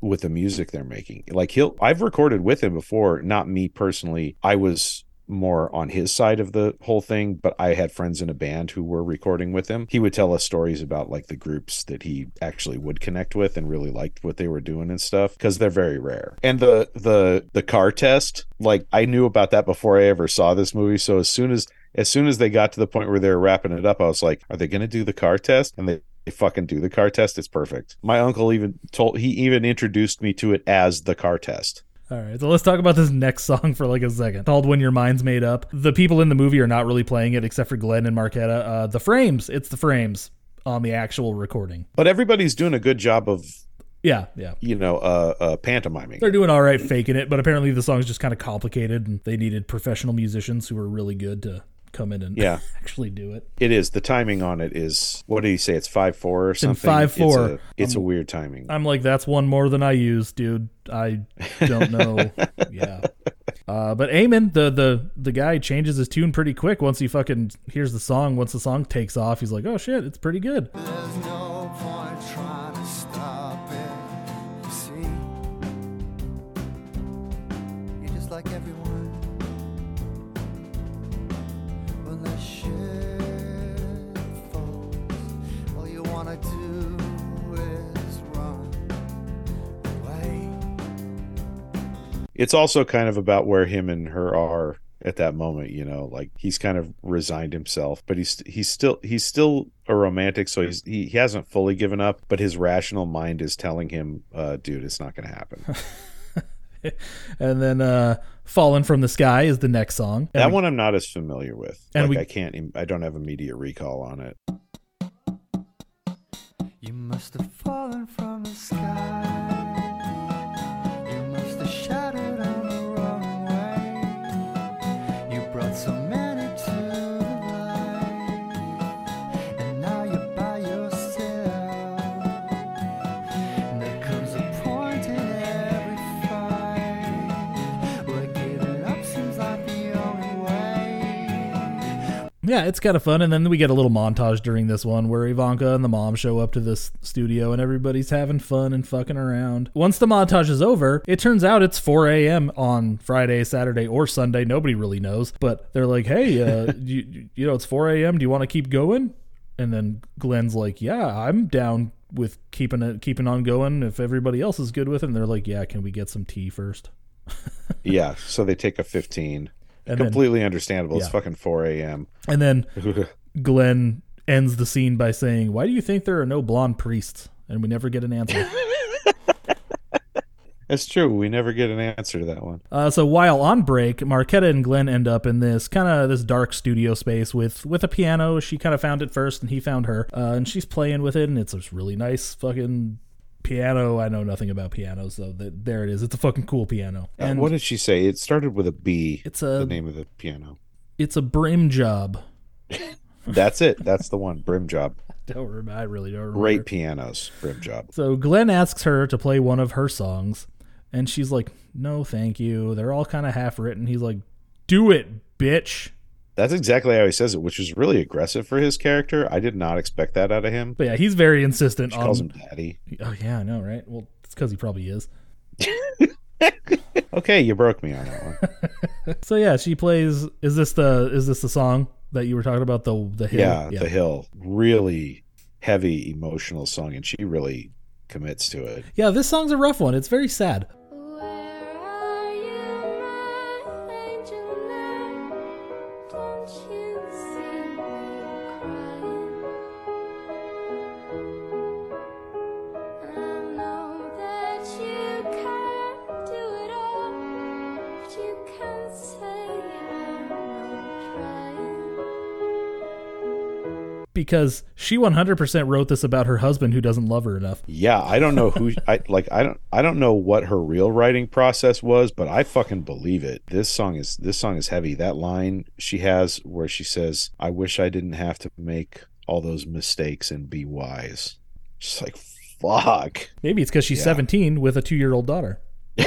with the music they're making like he'll i've recorded with him before not me personally i was more on his side of the whole thing but i had friends in a band who were recording with him he would tell us stories about like the groups that he actually would connect with and really liked what they were doing and stuff because they're very rare and the the the car test like i knew about that before i ever saw this movie so as soon as as soon as they got to the point where they were wrapping it up, I was like, are they going to do the car test? And they, they fucking do the car test. It's perfect. My uncle even told, he even introduced me to it as the car test. All right, so let's talk about this next song for like a second. Called "When Your Mind's Made Up." The people in the movie are not really playing it except for Glen and Marketa. Uh, the frames, it's the frames on the actual recording. But everybody's doing a good job of, Yeah, yeah. you know, uh, uh pantomiming. They're doing all right faking it, but apparently the song's just kind of complicated and they needed professional musicians who were really good to come in and Yeah. actually do it. It is. The timing on it is, what did he say? It's 5 4 or in something? 5/4. It's a, it's a weird timing. I'm like, that's one more than I use, dude. I don't know. yeah. Uh, but Eamon, the the the guy changes his tune pretty quick once he fucking hears the song. Once the song takes off, he's like, "Oh shit, it's pretty good." It's also kind of about where him and her are at that moment, you know, like he's kind of resigned himself, but he's he's still he's still a romantic, so he's he, he hasn't fully given up, but his rational mind is telling him, uh, dude, it's not gonna happen. And then uh Fallen from the Sky is the next song. that And- one I'm not as familiar with. And like we- I can't I don't have immediate recall on it. You must have fallen from the sky. Must Yeah, it's kind of fun. And then we get a little montage during this one where Ivanka and the mom show up to this studio and everybody's having fun and fucking around. Once the montage is over, it turns out it's 4 a.m. on Friday, Saturday, or Sunday. Nobody really knows. But they're like, hey, uh, you, you know, it's 4 a.m. Do you want to keep going? And then Glen's like, yeah, I'm down with keeping it, keeping on going if everybody else is good with it. And they're like, yeah, can we get some tea first? Yeah, so they take a 15. And then- Completely understandable. It's fucking 4 a.m. And then Glen ends the scene by saying, Why do you think there are no blonde priests? And we never get an answer. That's true. We never get an answer to that one. uh, so while on break, Marketa and Glen end up in this kind of this dark studio space with with a piano. She kind of found it first, and he found her, uh, and she's playing with it, and it's this really nice fucking piano. I know nothing about pianos, so that there it is. It's a fucking cool piano, Uh, and what did she say? It started with a B. It's a- the name of the piano. it's a brim job. That's it. That's the one. Brim job. Don't remember. I really don't remember. Great pianos. Brim job. So Glen asks her to play one of her songs, and she's like, "No, thank you." They're all kind of half written. He's like, "Do it, bitch." That's exactly how he says it, which is really aggressive for his character. I did not expect that out of him. But yeah, he's very insistent She on. calls him daddy. Oh yeah, I know, right? Well, it's because he probably is. Okay, you broke me on that one. So yeah, she plays. Is this the is this the song that you were talking about? The the hill? yeah, The Hill. Really heavy emotional song, and she really commits to it. yeah. This song's a rough one. It's very sad. Because she 100% wrote this about her husband who doesn't love her enough. Yeah, I don't know who I like I don't I don't know what her real writing process was, but I fucking believe it. This song is this song is heavy. That line she has where she says, "I wish I didn't have to make all those mistakes and be wise." Just like fuck. Maybe it's because she's Yeah. 17 with a two year old daughter.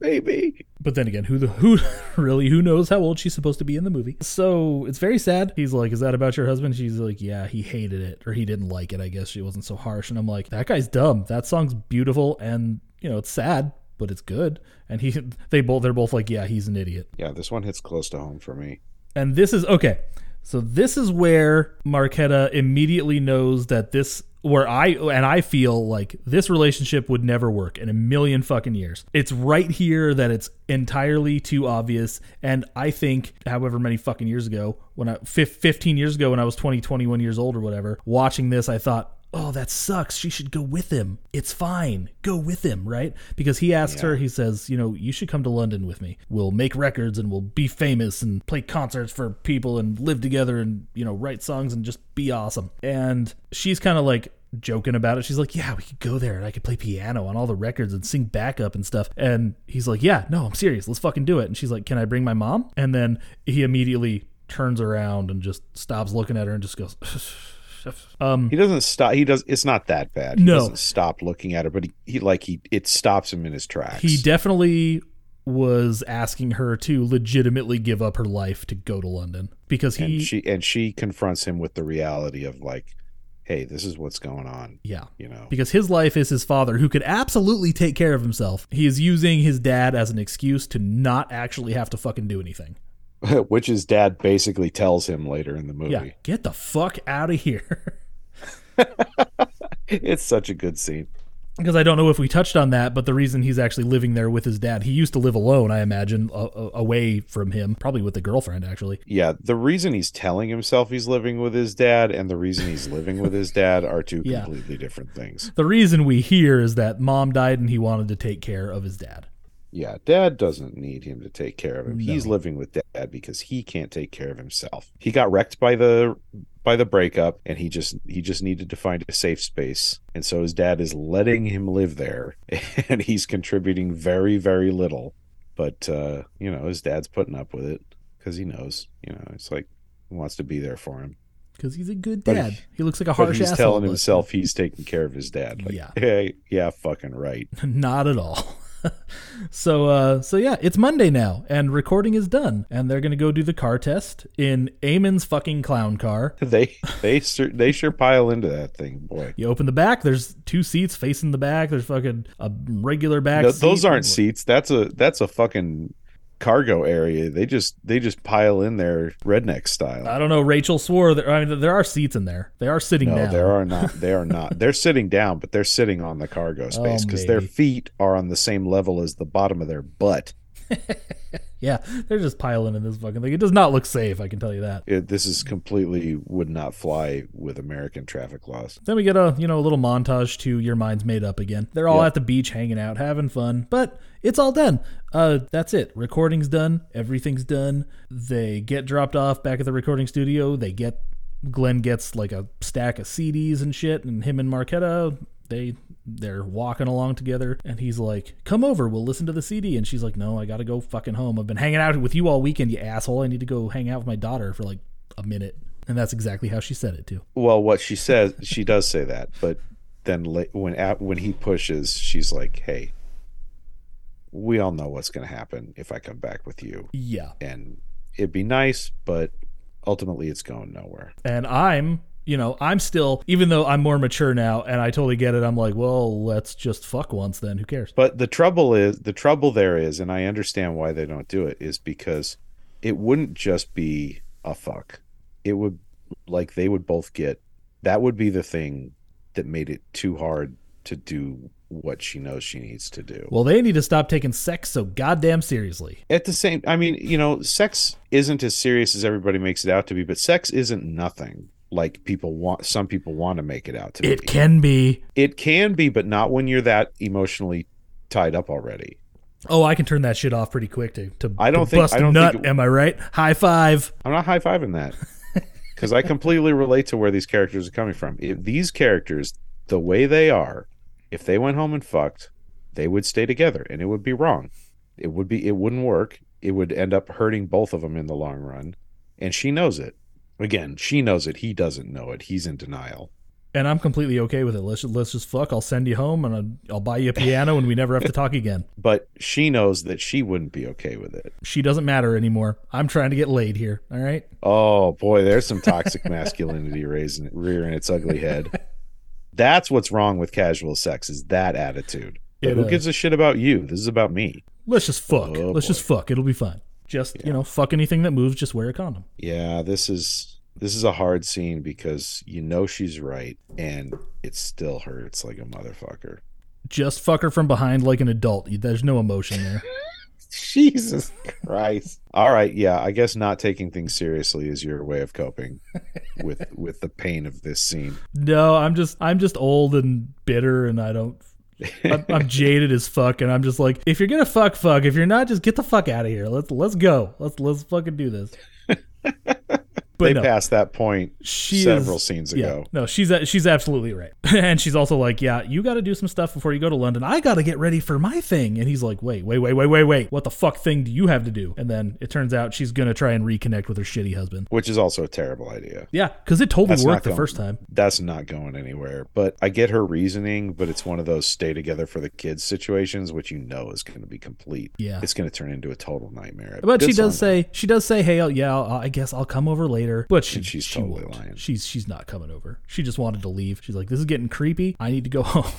Maybe. But then again, who the who really who knows how old she's supposed to be in the movie? So it's very sad. He's like, "Is that about your husband?" She's like, "Yeah, he hated it or he didn't like it. I guess she wasn't so harsh." And I'm like, "That guy's dumb. That song's beautiful and you know it's sad, but it's good." And he they both they're both like, "Yeah, he's an idiot." Yeah, this one hits close to home for me. And this is okay. So this is where Marketa immediately knows that this where I and I feel like this relationship would never work in a million fucking years. It's right here that it's entirely too obvious and I think however many fucking years ago when I 15 years ago when I was 20 21 years old or whatever, watching this I thought Oh, that sucks. She should go with him. It's fine. Go with him, right? Because he asks her, he says, you know, you should come to London with me. We'll make records and we'll be famous and play concerts for people and live together and, you know, write songs and just be awesome. And she's kind of like joking about it. She's like, yeah, we could go there and I could play piano on all the records and sing backup and stuff. And he's like, yeah, no, I'm serious. Let's fucking do it. And she's like, can I bring my mom? And then he immediately turns around and just stops looking at her and just goes, um, He doesn't stop. He does. It's not that bad. He No. doesn't stop looking at her, but he, he like he it stops him in his tracks. he definitely was asking her to legitimately give up her life to go to London because he and she and she confronts him with the reality of like, hey, this is what's going on. yeah You know. because his life is his father who could absolutely take care of himself. He is using his dad as an excuse to not actually have to fucking do anything. Which his dad basically tells him later in the movie. Yeah, get the fuck out of here. it's such a good scene. Because I don't know if we touched on that, but the reason he's actually living there with his dad, he used to live alone, I imagine, a- a- away from him, probably with a girlfriend, actually. Yeah, the reason he's telling himself he's living with his dad and the reason he's living with his dad are two Yeah. completely different things. The reason we hear is that mom died and he wanted to take care of his dad. Yeah, dad doesn't need him to take care of him. He's living with dad because he can't take care of himself. He got wrecked by the by the breakup and he just he just needed to find a safe space. And so his dad is letting him live there and he's contributing very very little. But uh, you know, his dad's putting up with it cuz he knows, you know, it's like he wants to be there for him. Because he's a good dad. he- He looks like a But harsh he's asshole. telling but himself he's taking care of his dad. Like, Yeah. hey, yeah, fucking right. Not at all. so uh so yeah, it's Monday now and recording is done and they're going to go do the car test in Eamon's fucking clown car. They they sur- they sure pile into that thing, boy. You open the back, there's two seats facing the back. There's fucking a regular back No, seat. those aren't seats. That's a that's a fucking cargo area. They just they just pile in there redneck style. I don't know. Rachel swore that I mean there are seats in there. They are sitting there. no, down. there are not. They are not. They're sitting down, but they're sitting on the cargo oh, space Oh, because their feet are on the same level as the bottom of their butt. Yeah, they're just piling in this fucking thing. It does not look safe, I can tell you that. It, this is completely would not fly with American traffic laws. Then we get a you know a little montage to Your Mind's Made Up again. They're all Yeah. at the beach hanging out, having fun, but it's all done. Uh, that's it. Recording's done. Everything's done. They get dropped off back at the recording studio. They get Glen gets like a stack of CDs and shit, and him and Marketa they they're walking along together, and he's like, "Come over, we'll listen to the CD." And she's like, "No, I gotta go fucking home. I've been hanging out with you all weekend, you asshole. I need to go hang out with my daughter for like a minute." And that's exactly how she said it too. Well, what she says, she does say that, but then when when he pushes, she's like, "Hey, we all know what's going to happen if I come back with you, Yeah. and it'd be nice, but ultimately, it's going nowhere." And I'm, you know, I'm still, even though I'm more mature now and I totally get it, I'm like, well, let's just fuck once then. Who cares? But the trouble is, the trouble there is, and I understand why they don't do it, is because it wouldn't just be a fuck. It would, like, they would both get. That would be the thing that made it too hard to do what she knows she needs to do. Well, they need to stop taking sex so goddamn seriously. at the same i mean you know sex isn't as serious as everybody makes it out to be but sex isn't nothing like people want some people want to make it out to It be can be. it can be but not when you're that emotionally tied up already Oh, I can turn that shit off pretty quick to, to, I don't to think- bust I a don't nut. think it- am I right? High five. i'm not high-fiving that because i completely relate to where these characters are coming from if these characters the way they are if they went home and fucked they would stay together and it would be wrong it would be it wouldn't work it would end up hurting both of them in the long run and she knows it again she knows it he doesn't know it he's in denial And I'm completely okay with it. Let's let's just fuck. I'll send you home and I'll, I'll buy you a piano and we never have to talk again. but she knows that she wouldn't be okay with it She doesn't matter anymore. I'm trying to get laid here. All right. oh boy there's some toxic masculinity raising rearing its ugly head that's what's wrong with casual sex is that attitude But It who gives a shit about you this is about me Let's just fuck. Oh, let's boy. just fuck. It'll be fine. Just you know, fuck anything that moves. Just wear a condom. Yeah, this is this is a hard scene because you know she's right and it still hurts like a motherfucker. Just fuck her from behind like an adult. There's no emotion there. Jesus Christ. All right, yeah, I guess not taking things seriously is your way of coping with with the pain of this scene. No, I'm just I'm just old and bitter, and I don't. I'm, I'm jaded as fuck, and I'm just like, if you're gonna fuck, fuck. If you're not, just get the fuck out of here. Let's let's go. Let's let's fucking do this. But they no, passed that point several is- scenes yeah, ago. no, she's a- she's absolutely right, and she's also like, yeah, you got to do some stuff before you go to London. I got to get ready for my thing, and he's like, wait, wait, wait, wait, wait, wait. What the fuck thing do you have to do? And then it turns out she's gonna try and reconnect with her shitty husband. Which is also a terrible idea. Yeah, because it totally That's worked the going- first time. That's not going anywhere. But I get her reasoning, but it's one of those stay together for the kids situations, which you know is going to be complete. Yeah. It's going to turn into a total nightmare. But she does say she does say, "Hey, yeah, I'll, I guess I'll come over later." But she, And she's she totally won't. lying. She's she's not coming over. She just wanted to leave. She's like, "This is getting creepy. I need to go home."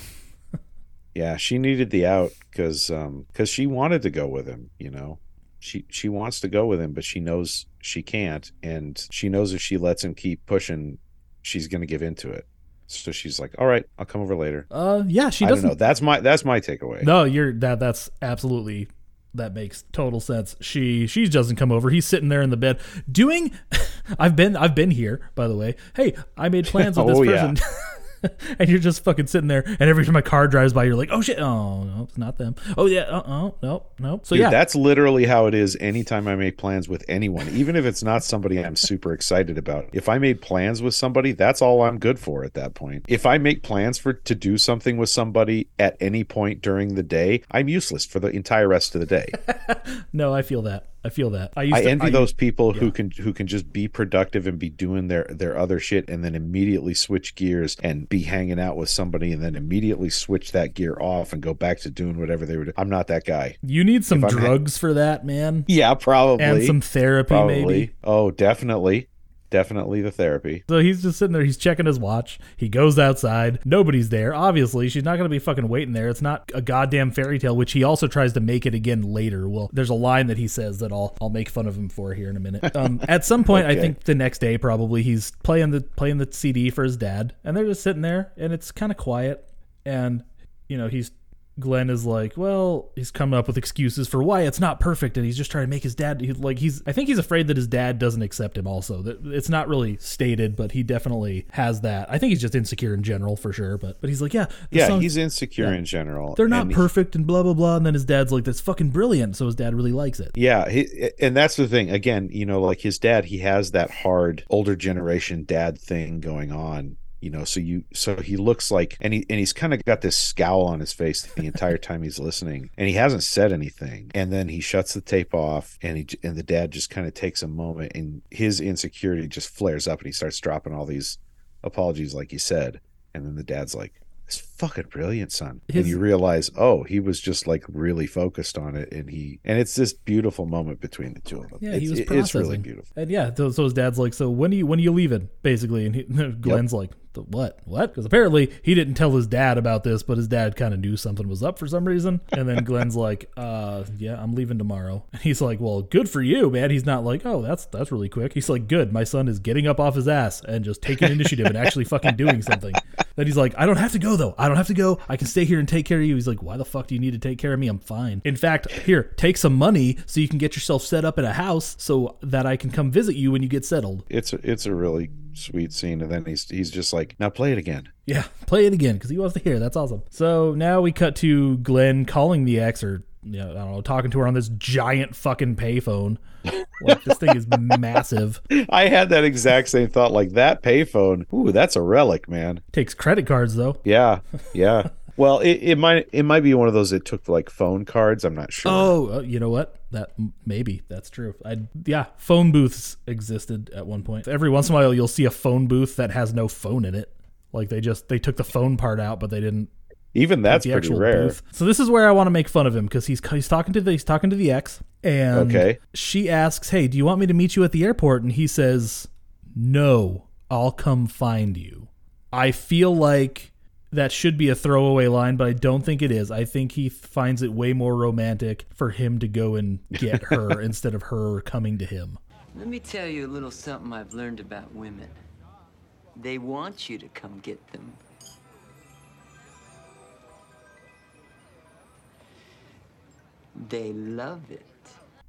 Yeah, she needed the out because um because she wanted to go with him. You know, she she wants to go with him, but she knows she can't, and she knows if she lets him keep pushing, she's going to give into it. So she's like, "All right, I'll come over later." Uh, yeah, she I don't doesn't. know. That's my that's my takeaway. No, you're that. That's absolutely. That makes total sense. She she doesn't come over. He's sitting there in the bed doing. I've been I've been here by the way. Hey, I made plans with oh, this Oh, yeah. and you're just fucking sitting there, and every time a car drives by, you're like, "Oh shit! Oh no, it's not them. Oh yeah, uh oh, no, no." So Dude, yeah, that's literally how it is anytime I make plans with anyone, even if it's not somebody I'm super excited about. If I made plans with somebody, that's all I'm good for at that point. If I make plans for to do something with somebody at any point during the day, I'm useless for the entire rest of the day. no, I feel that. I feel that. I used I to, envy I- those people who can who can just be productive and be doing their their other shit and then immediately switch gears and be hanging out with somebody and then immediately switch that gear off and go back to doing whatever they were doing. I'm not that guy. You need some I'm ha- drugs for that, man, Yeah, probably. and some therapy, probably. maybe. Oh, definitely. Definitely the therapy. So he's just sitting there. He's checking his watch. He goes outside. Nobody's there. Obviously, she's not going to be fucking waiting there. It's not a goddamn fairy tale, which he also tries to make it again later. Well, there's a line that he says that I'll I'll make fun of him for here in a minute. Um, at some point, I think the next day probably he's playing the playing the CD for his dad, and they're just sitting there, and it's kind of quiet, and you know he's. Glen is like, well, he's coming up with excuses for why it's not perfect, and he's just trying to make his dad he, like he's. I think he's afraid that his dad doesn't accept him. Also, that it's not really stated, but he definitely has that. I think he's just insecure in general for sure. But but he's like, yeah, Yeah, songs- he's insecure in general. they're not and perfect and blah blah blah. And then his dad's like, that's fucking brilliant. So his dad really likes it. Yeah, he, and that's the thing. Again, you know, like his dad, he has that hard older generation dad thing going on. You know, so you so he looks like, and he and he's kind of got this scowl on his face the entire time he's listening, and he hasn't said anything. And then he shuts the tape off, and he and the dad just kind of takes a moment, and his insecurity just flares up, and he starts dropping all these apologies, like he said, and then the dad's like. It's fucking brilliant, son. His- and you realize, oh, he was just like really focused on it, and he and it's this beautiful moment between the two of them. Yeah, it's, he was processing. it's really beautiful. And yeah, so, so his dad's like, so when are you when are you leaving? Basically, and he, Glen's like, the what what? Because apparently he didn't tell his dad about this, but his dad kind of knew something was up for some reason. And then Glen's like, uh, yeah, I'm leaving tomorrow. And he's like, well, good for you, man. He's not like, oh, that's that's really quick. He's like, good. My son is getting up off his ass and just taking initiative and actually fucking doing something. Then he's like, I don't have to go though. I don't have to go. I can stay here and take care of you. He's like, why the fuck do you need to take care of me? I'm fine. In fact, here, take some money so you can get yourself set up in a house so that I can come visit you when you get settled. It's a, it's a really sweet scene, and then he's he's just like, now play it again. Yeah, play it again because he wants to hear. That's awesome. So now we cut to Glen calling the ex or you know, I don't know, talking to her on this giant fucking payphone. Like this thing is massive. I had that exact same thought, like that payphone. Ooh, that's a relic, man. Takes credit cards though. Yeah, yeah. well, it, it might it might be one of those that took like phone cards. I'm not sure. Oh, uh, you know what? That maybe that's true. I yeah, phone booths existed at one point. Every once in a while, you'll see a phone booth that has no phone in it. Like they just they took the phone part out, but they didn't Even that's the pretty actual rare. booth. So this is where I want to make fun of him because he's he's talking to the he's talking to the ex, and Okay. she asks, "Hey, do you want me to meet you at the airport?" And he says, "No, I'll come find you." I feel like that should be a throwaway line, but I don't think it is. I think he finds it way more romantic for him to go and get her instead of her coming to him. Let me tell you a little something I've learned about women. They want you to come get them. They love it.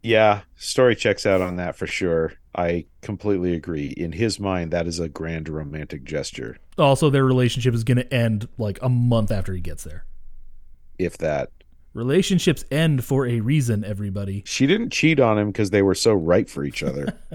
Yeah, story checks out on that for sure. I completely agree. In his mind, that is a grand romantic gesture, Also, their relationship is going to end like a month after he gets there. if that. Relationships end for a reason, everybody. She didn't cheat on him because they were so right for each other.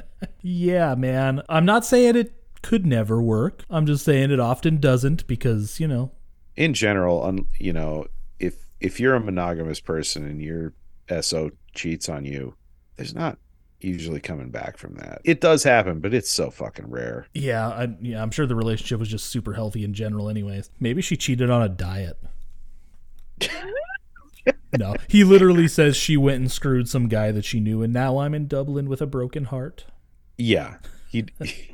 Yeah, man. I'm not saying it could never work. I'm just saying it often doesn't because, you know, in general, un, you know, if if you're a monogamous person and your SO cheats on you, there's not usually coming back from that. It does happen, but it's so fucking rare. yeah, I, yeah, I'm sure the relationship was just super healthy in general anyways. Maybe she cheated on a diet. no, he literally says she went and screwed some guy that she knew and now I'm in Dublin with a broken heart. Yeah, he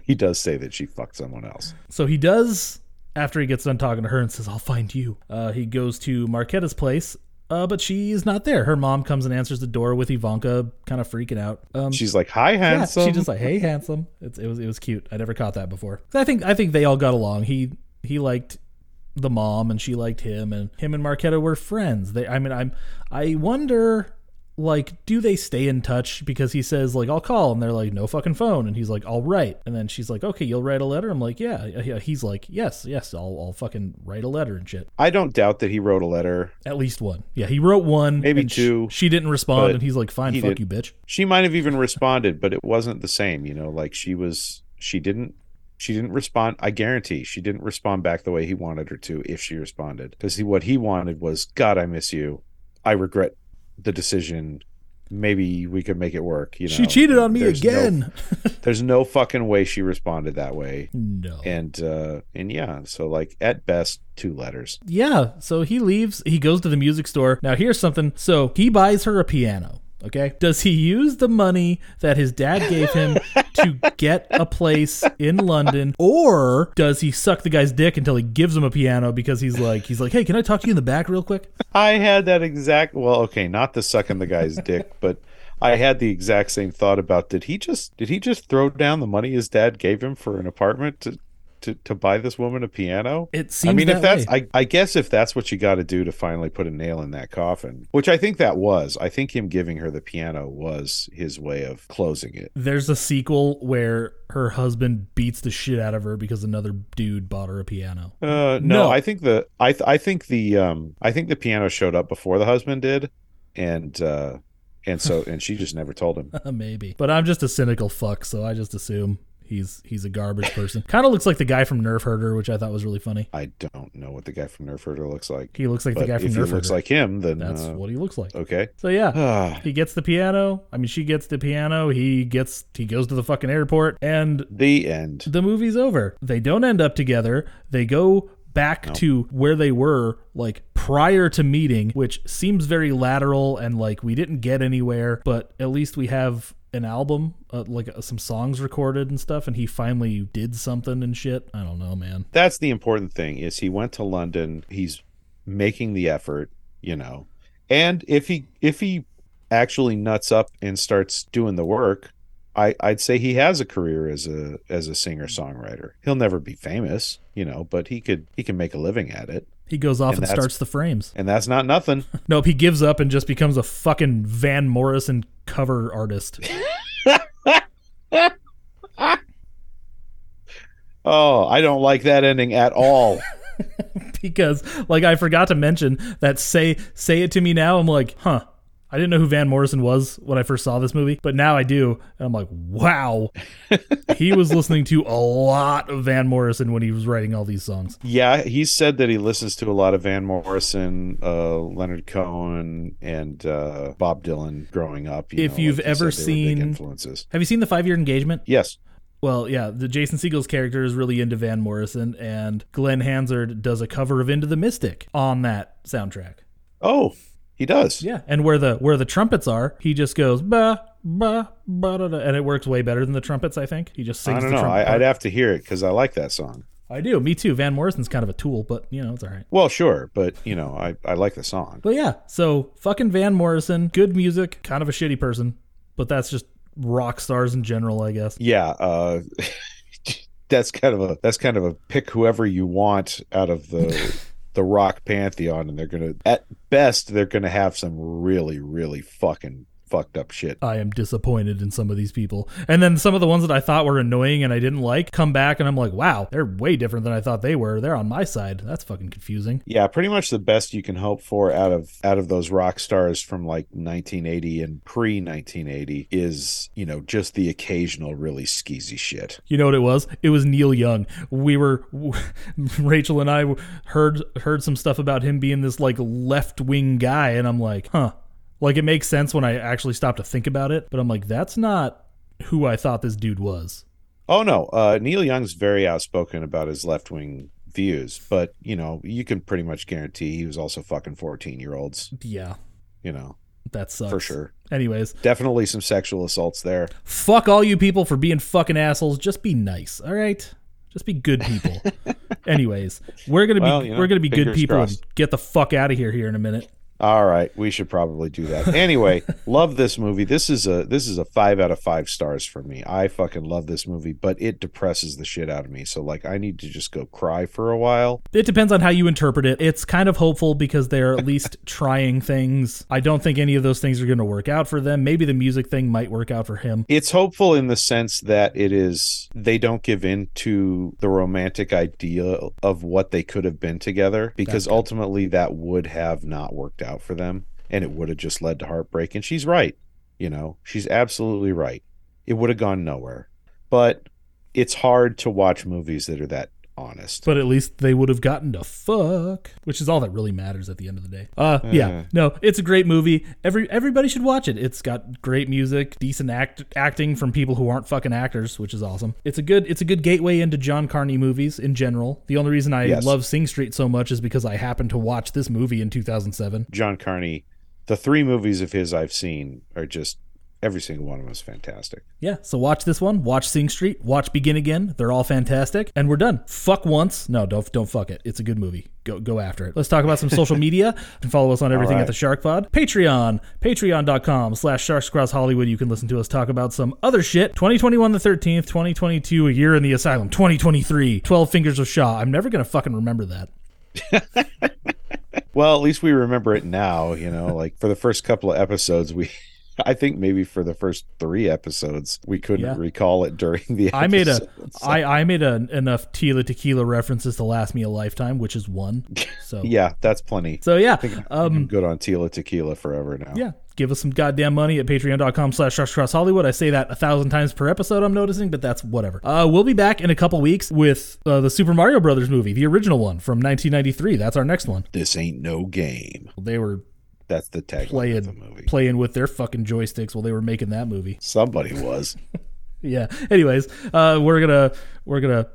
he does say that she fucked someone else. So he does after he gets done talking to her and says, "I'll find you." Uh, he goes to Marketa's place, uh, but she's not there. Her mom comes and answers the door with Ivanka, kind of freaking out. Um, She's like, "Hi, handsome." yeah, handsome." she just like, "Hey, handsome." It's, it was it was cute. I never caught that before. I think I think they all got along. He he liked the mom and she liked him and him and Marketa were friends. They I mean I'm I wonder like do they stay in touch because he says like I'll call and they're like no fucking phone and he's like I'll write and then she's like okay you'll write a letter I'm like yeah yeah he's like yes yes I'll I'll fucking write a letter and shit I don't doubt that he wrote a letter. at least one yeah he wrote one Maybe two, she didn't respond and he's like fine fuck did- you bitch She might have even responded, but it wasn't the same. You know, like she was. She didn't. She didn't respond. I guarantee she didn't respond back the way he wanted her to if she responded. Because he, what he wanted was, God, I miss you. I regret the decision. Maybe we could make it work. You know, she cheated on me There's no- again there's no fucking way she responded that way. no And uh and yeah, so like at best two letters. Yeah, so he leaves, he goes to the music store. Now, here's something. So he buys her a piano. Okay. Does he use the money that his dad gave him to get a place in London, or does he suck the guy's dick until he gives him a piano because he's like, he's like, hey, can I talk to you in the back real quick? I had that exact well, okay, not the sucking the guy's dick, but I had the exact same thought about did he just did he just throw down the money his dad gave him for an apartment to to, to buy this woman a piano? It seems I mean, if that's, way. I, I guess if that's what you got to do to finally put a nail in that coffin, which I think that was, I think him giving her the piano was his way of closing it. There's a sequel where her husband beats the shit out of her because another dude bought her a piano. Uh, no, No. I think the I th- I think the um I think the piano showed up before the husband did, and uh and so and she just never told him. Maybe. But I'm just a cynical fuck, so I just assume he's he's a garbage person. kind of looks like the guy from Nerf Herder, which I thought was really funny. I don't know what the guy from Nerf Herder looks like. He looks like the guy from if Nerf he looks like him, then That's uh, what he looks like. okay. So yeah, Ah, he gets the piano. I mean, she gets the piano. He gets he goes to the fucking airport, and the end. the movie's over. They don't end up together. They go back to where they were like prior to meeting, which seems very lateral and like we didn't get anywhere, but at least we have an album, uh, like uh, some songs recorded and stuff and he finally did something and shit. I don't know, man. That's the important thing. Is he went to London? He's making the effort, you know. And if he if he actually nuts up and starts doing the work, I, I'd say he has a career as a as a singer songwriter. He'll never be famous, you know, but he could he can make a living at it, He goes off And and, starts the frames. and that's not nothing. Nope, he gives up and just becomes a fucking Van Morrison cover artist. Oh, I don't like that ending at all. because like I forgot to mention that say say it to me now I'm like huh I didn't know who Van Morrison was when I first saw this movie but now I do and I'm like wow. He was listening to a lot of Van Morrison when he was writing all these songs. Yeah, he said that he listens to a lot of Van Morrison, uh, Leonard Cohen, and uh, Bob Dylan growing up. you If know, you've like ever said, they were big seen- influences, have you seen the five year engagement? Yes, well yeah the Jason Segel's character is really into Van Morrison and Glen Hansard does a cover of Into the Mystic on that soundtrack. Oh, he does. Yeah, and where the where the trumpets are, he just goes ba ba ba da, da, and it works way better than the trumpets. I think he just sings. I don't know. I, I'd have to hear it because I like that song. I do. Me too. Van Morrison's kind of a tool, but you know it's all right. Well, sure, but you know, I, I like the song. But yeah, so fucking Van Morrison, good music, kind of a shitty person, but that's just rock stars in general, I guess. Yeah, uh, that's kind of a that's kind of a pick whoever you want out of the the rock pantheon, and they're gonna at best they're gonna have some really really fucking fucked up shit. I am disappointed in some of these people. And then some of the ones that I thought were annoying and I didn't like come back and I'm like, wow, they're way different than I thought they were. They're on my side. That's fucking confusing. Yeah, pretty much the best you can hope for out of out of those rock stars from like 1980 and pre 1980 is you know just the occasional really skeezy shit. You know what it was? It was Neil Young. We were Rachel and I heard heard some stuff about him being this like left wing guy, and I'm like, huh. Like it makes sense when I actually stop to think about it, but I'm like, that's not who I thought this dude was. Oh no, uh, Neil Young's very outspoken about his left wing views, but you know you can pretty much guarantee he was also fucking 14 year olds. Yeah, You know, that sucks for sure. Anyways, Definitely some sexual assaults there. fuck all you people for being fucking assholes. Just be nice, all right? Just be good people. Anyways, we're gonna be Well, you know, we're gonna be good people crossed. and get the fuck out of here here in a minute. All right, we should probably do that. Anyway, love this movie. This is a this is a five out of five stars for me. I fucking love this movie, but it depresses the shit out of me. So like, I need to just go cry for a while. It depends on how you interpret it. It's kind of hopeful because they're at least trying things. I don't think any of those things are going to work out for them. Maybe the music thing might work out for him. It's hopeful in the sense that it is they don't give in to the romantic idea of what they could have been together because ultimately that would have not worked out for them and it would have just led to heartbreak and she's right you know? She's absolutely right. It would have gone nowhere. But it's hard to watch movies that are that honest But at least they would have gotten to fuck, which is all that really matters at the end of the day. Uh, yeah, no, it's a great movie. Every everybody should watch it. It's got great music, decent act acting from people who aren't fucking actors, which is awesome. It's a good it's a good gateway into John Carney movies in general. The only reason I Yes. love Sing Street so much is because I happened to watch this movie in 2007. john carney the three movies of his i've seen are just every single one of them is fantastic Yeah, so watch this one, watch Sing Street, watch Begin Again. They're all fantastic, and we're done. Fuck once. No, don't don't fuck it. It's a good movie. Go go after it. Let's talk about some social media and follow us on everything right. at the Shark Pod. Patreon, patreon.com slash Sharks Across Hollywood. You can listen to us talk about some other shit. 2021 the 13th, 2022, a year in the asylum. 2023, 12 Fingers of Shaw. I'm never gonna fucking remember that. well at least we remember it now you know like for the first couple of episodes we i think maybe for the first three episodes we couldn't Yeah. recall it during the I made a episodes. I, I made a, enough Tila Tequila references to last me a lifetime, which is one. So yeah that's plenty So yeah, um, I'm good on Tila Tequila forever now. Yeah. Give us some goddamn money at patreon.com slash Sharks Across Hollywood. I say that a thousand times per episode, I'm noticing, but that's whatever. Uh, we'll be back in a couple weeks with uh, the Super Mario Brothers movie, the original one from 1993. That's our next one. This ain't no game. They were That's the tagline of the playing, movie. playing with their fucking joysticks while they were making that movie. Somebody was. Yeah. Anyways, uh, we're gonna we're gonna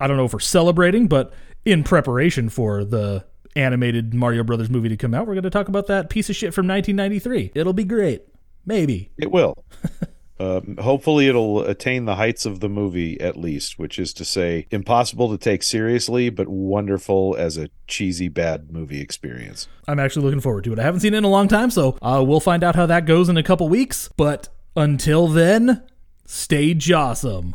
I don't know if we're celebrating, but in preparation for the animated Mario Brothers movie to come out, we're gonna talk about that piece of shit from 1993. It'll be great. Maybe. It will. Um, hopefully, it'll attain the heights of the movie at least, which is to say, impossible to take seriously, but wonderful as a cheesy bad movie experience. I'm actually looking forward to it. I haven't seen it in a long time, so uh, we'll find out how that goes in a couple weeks. But until then, stay jawsome.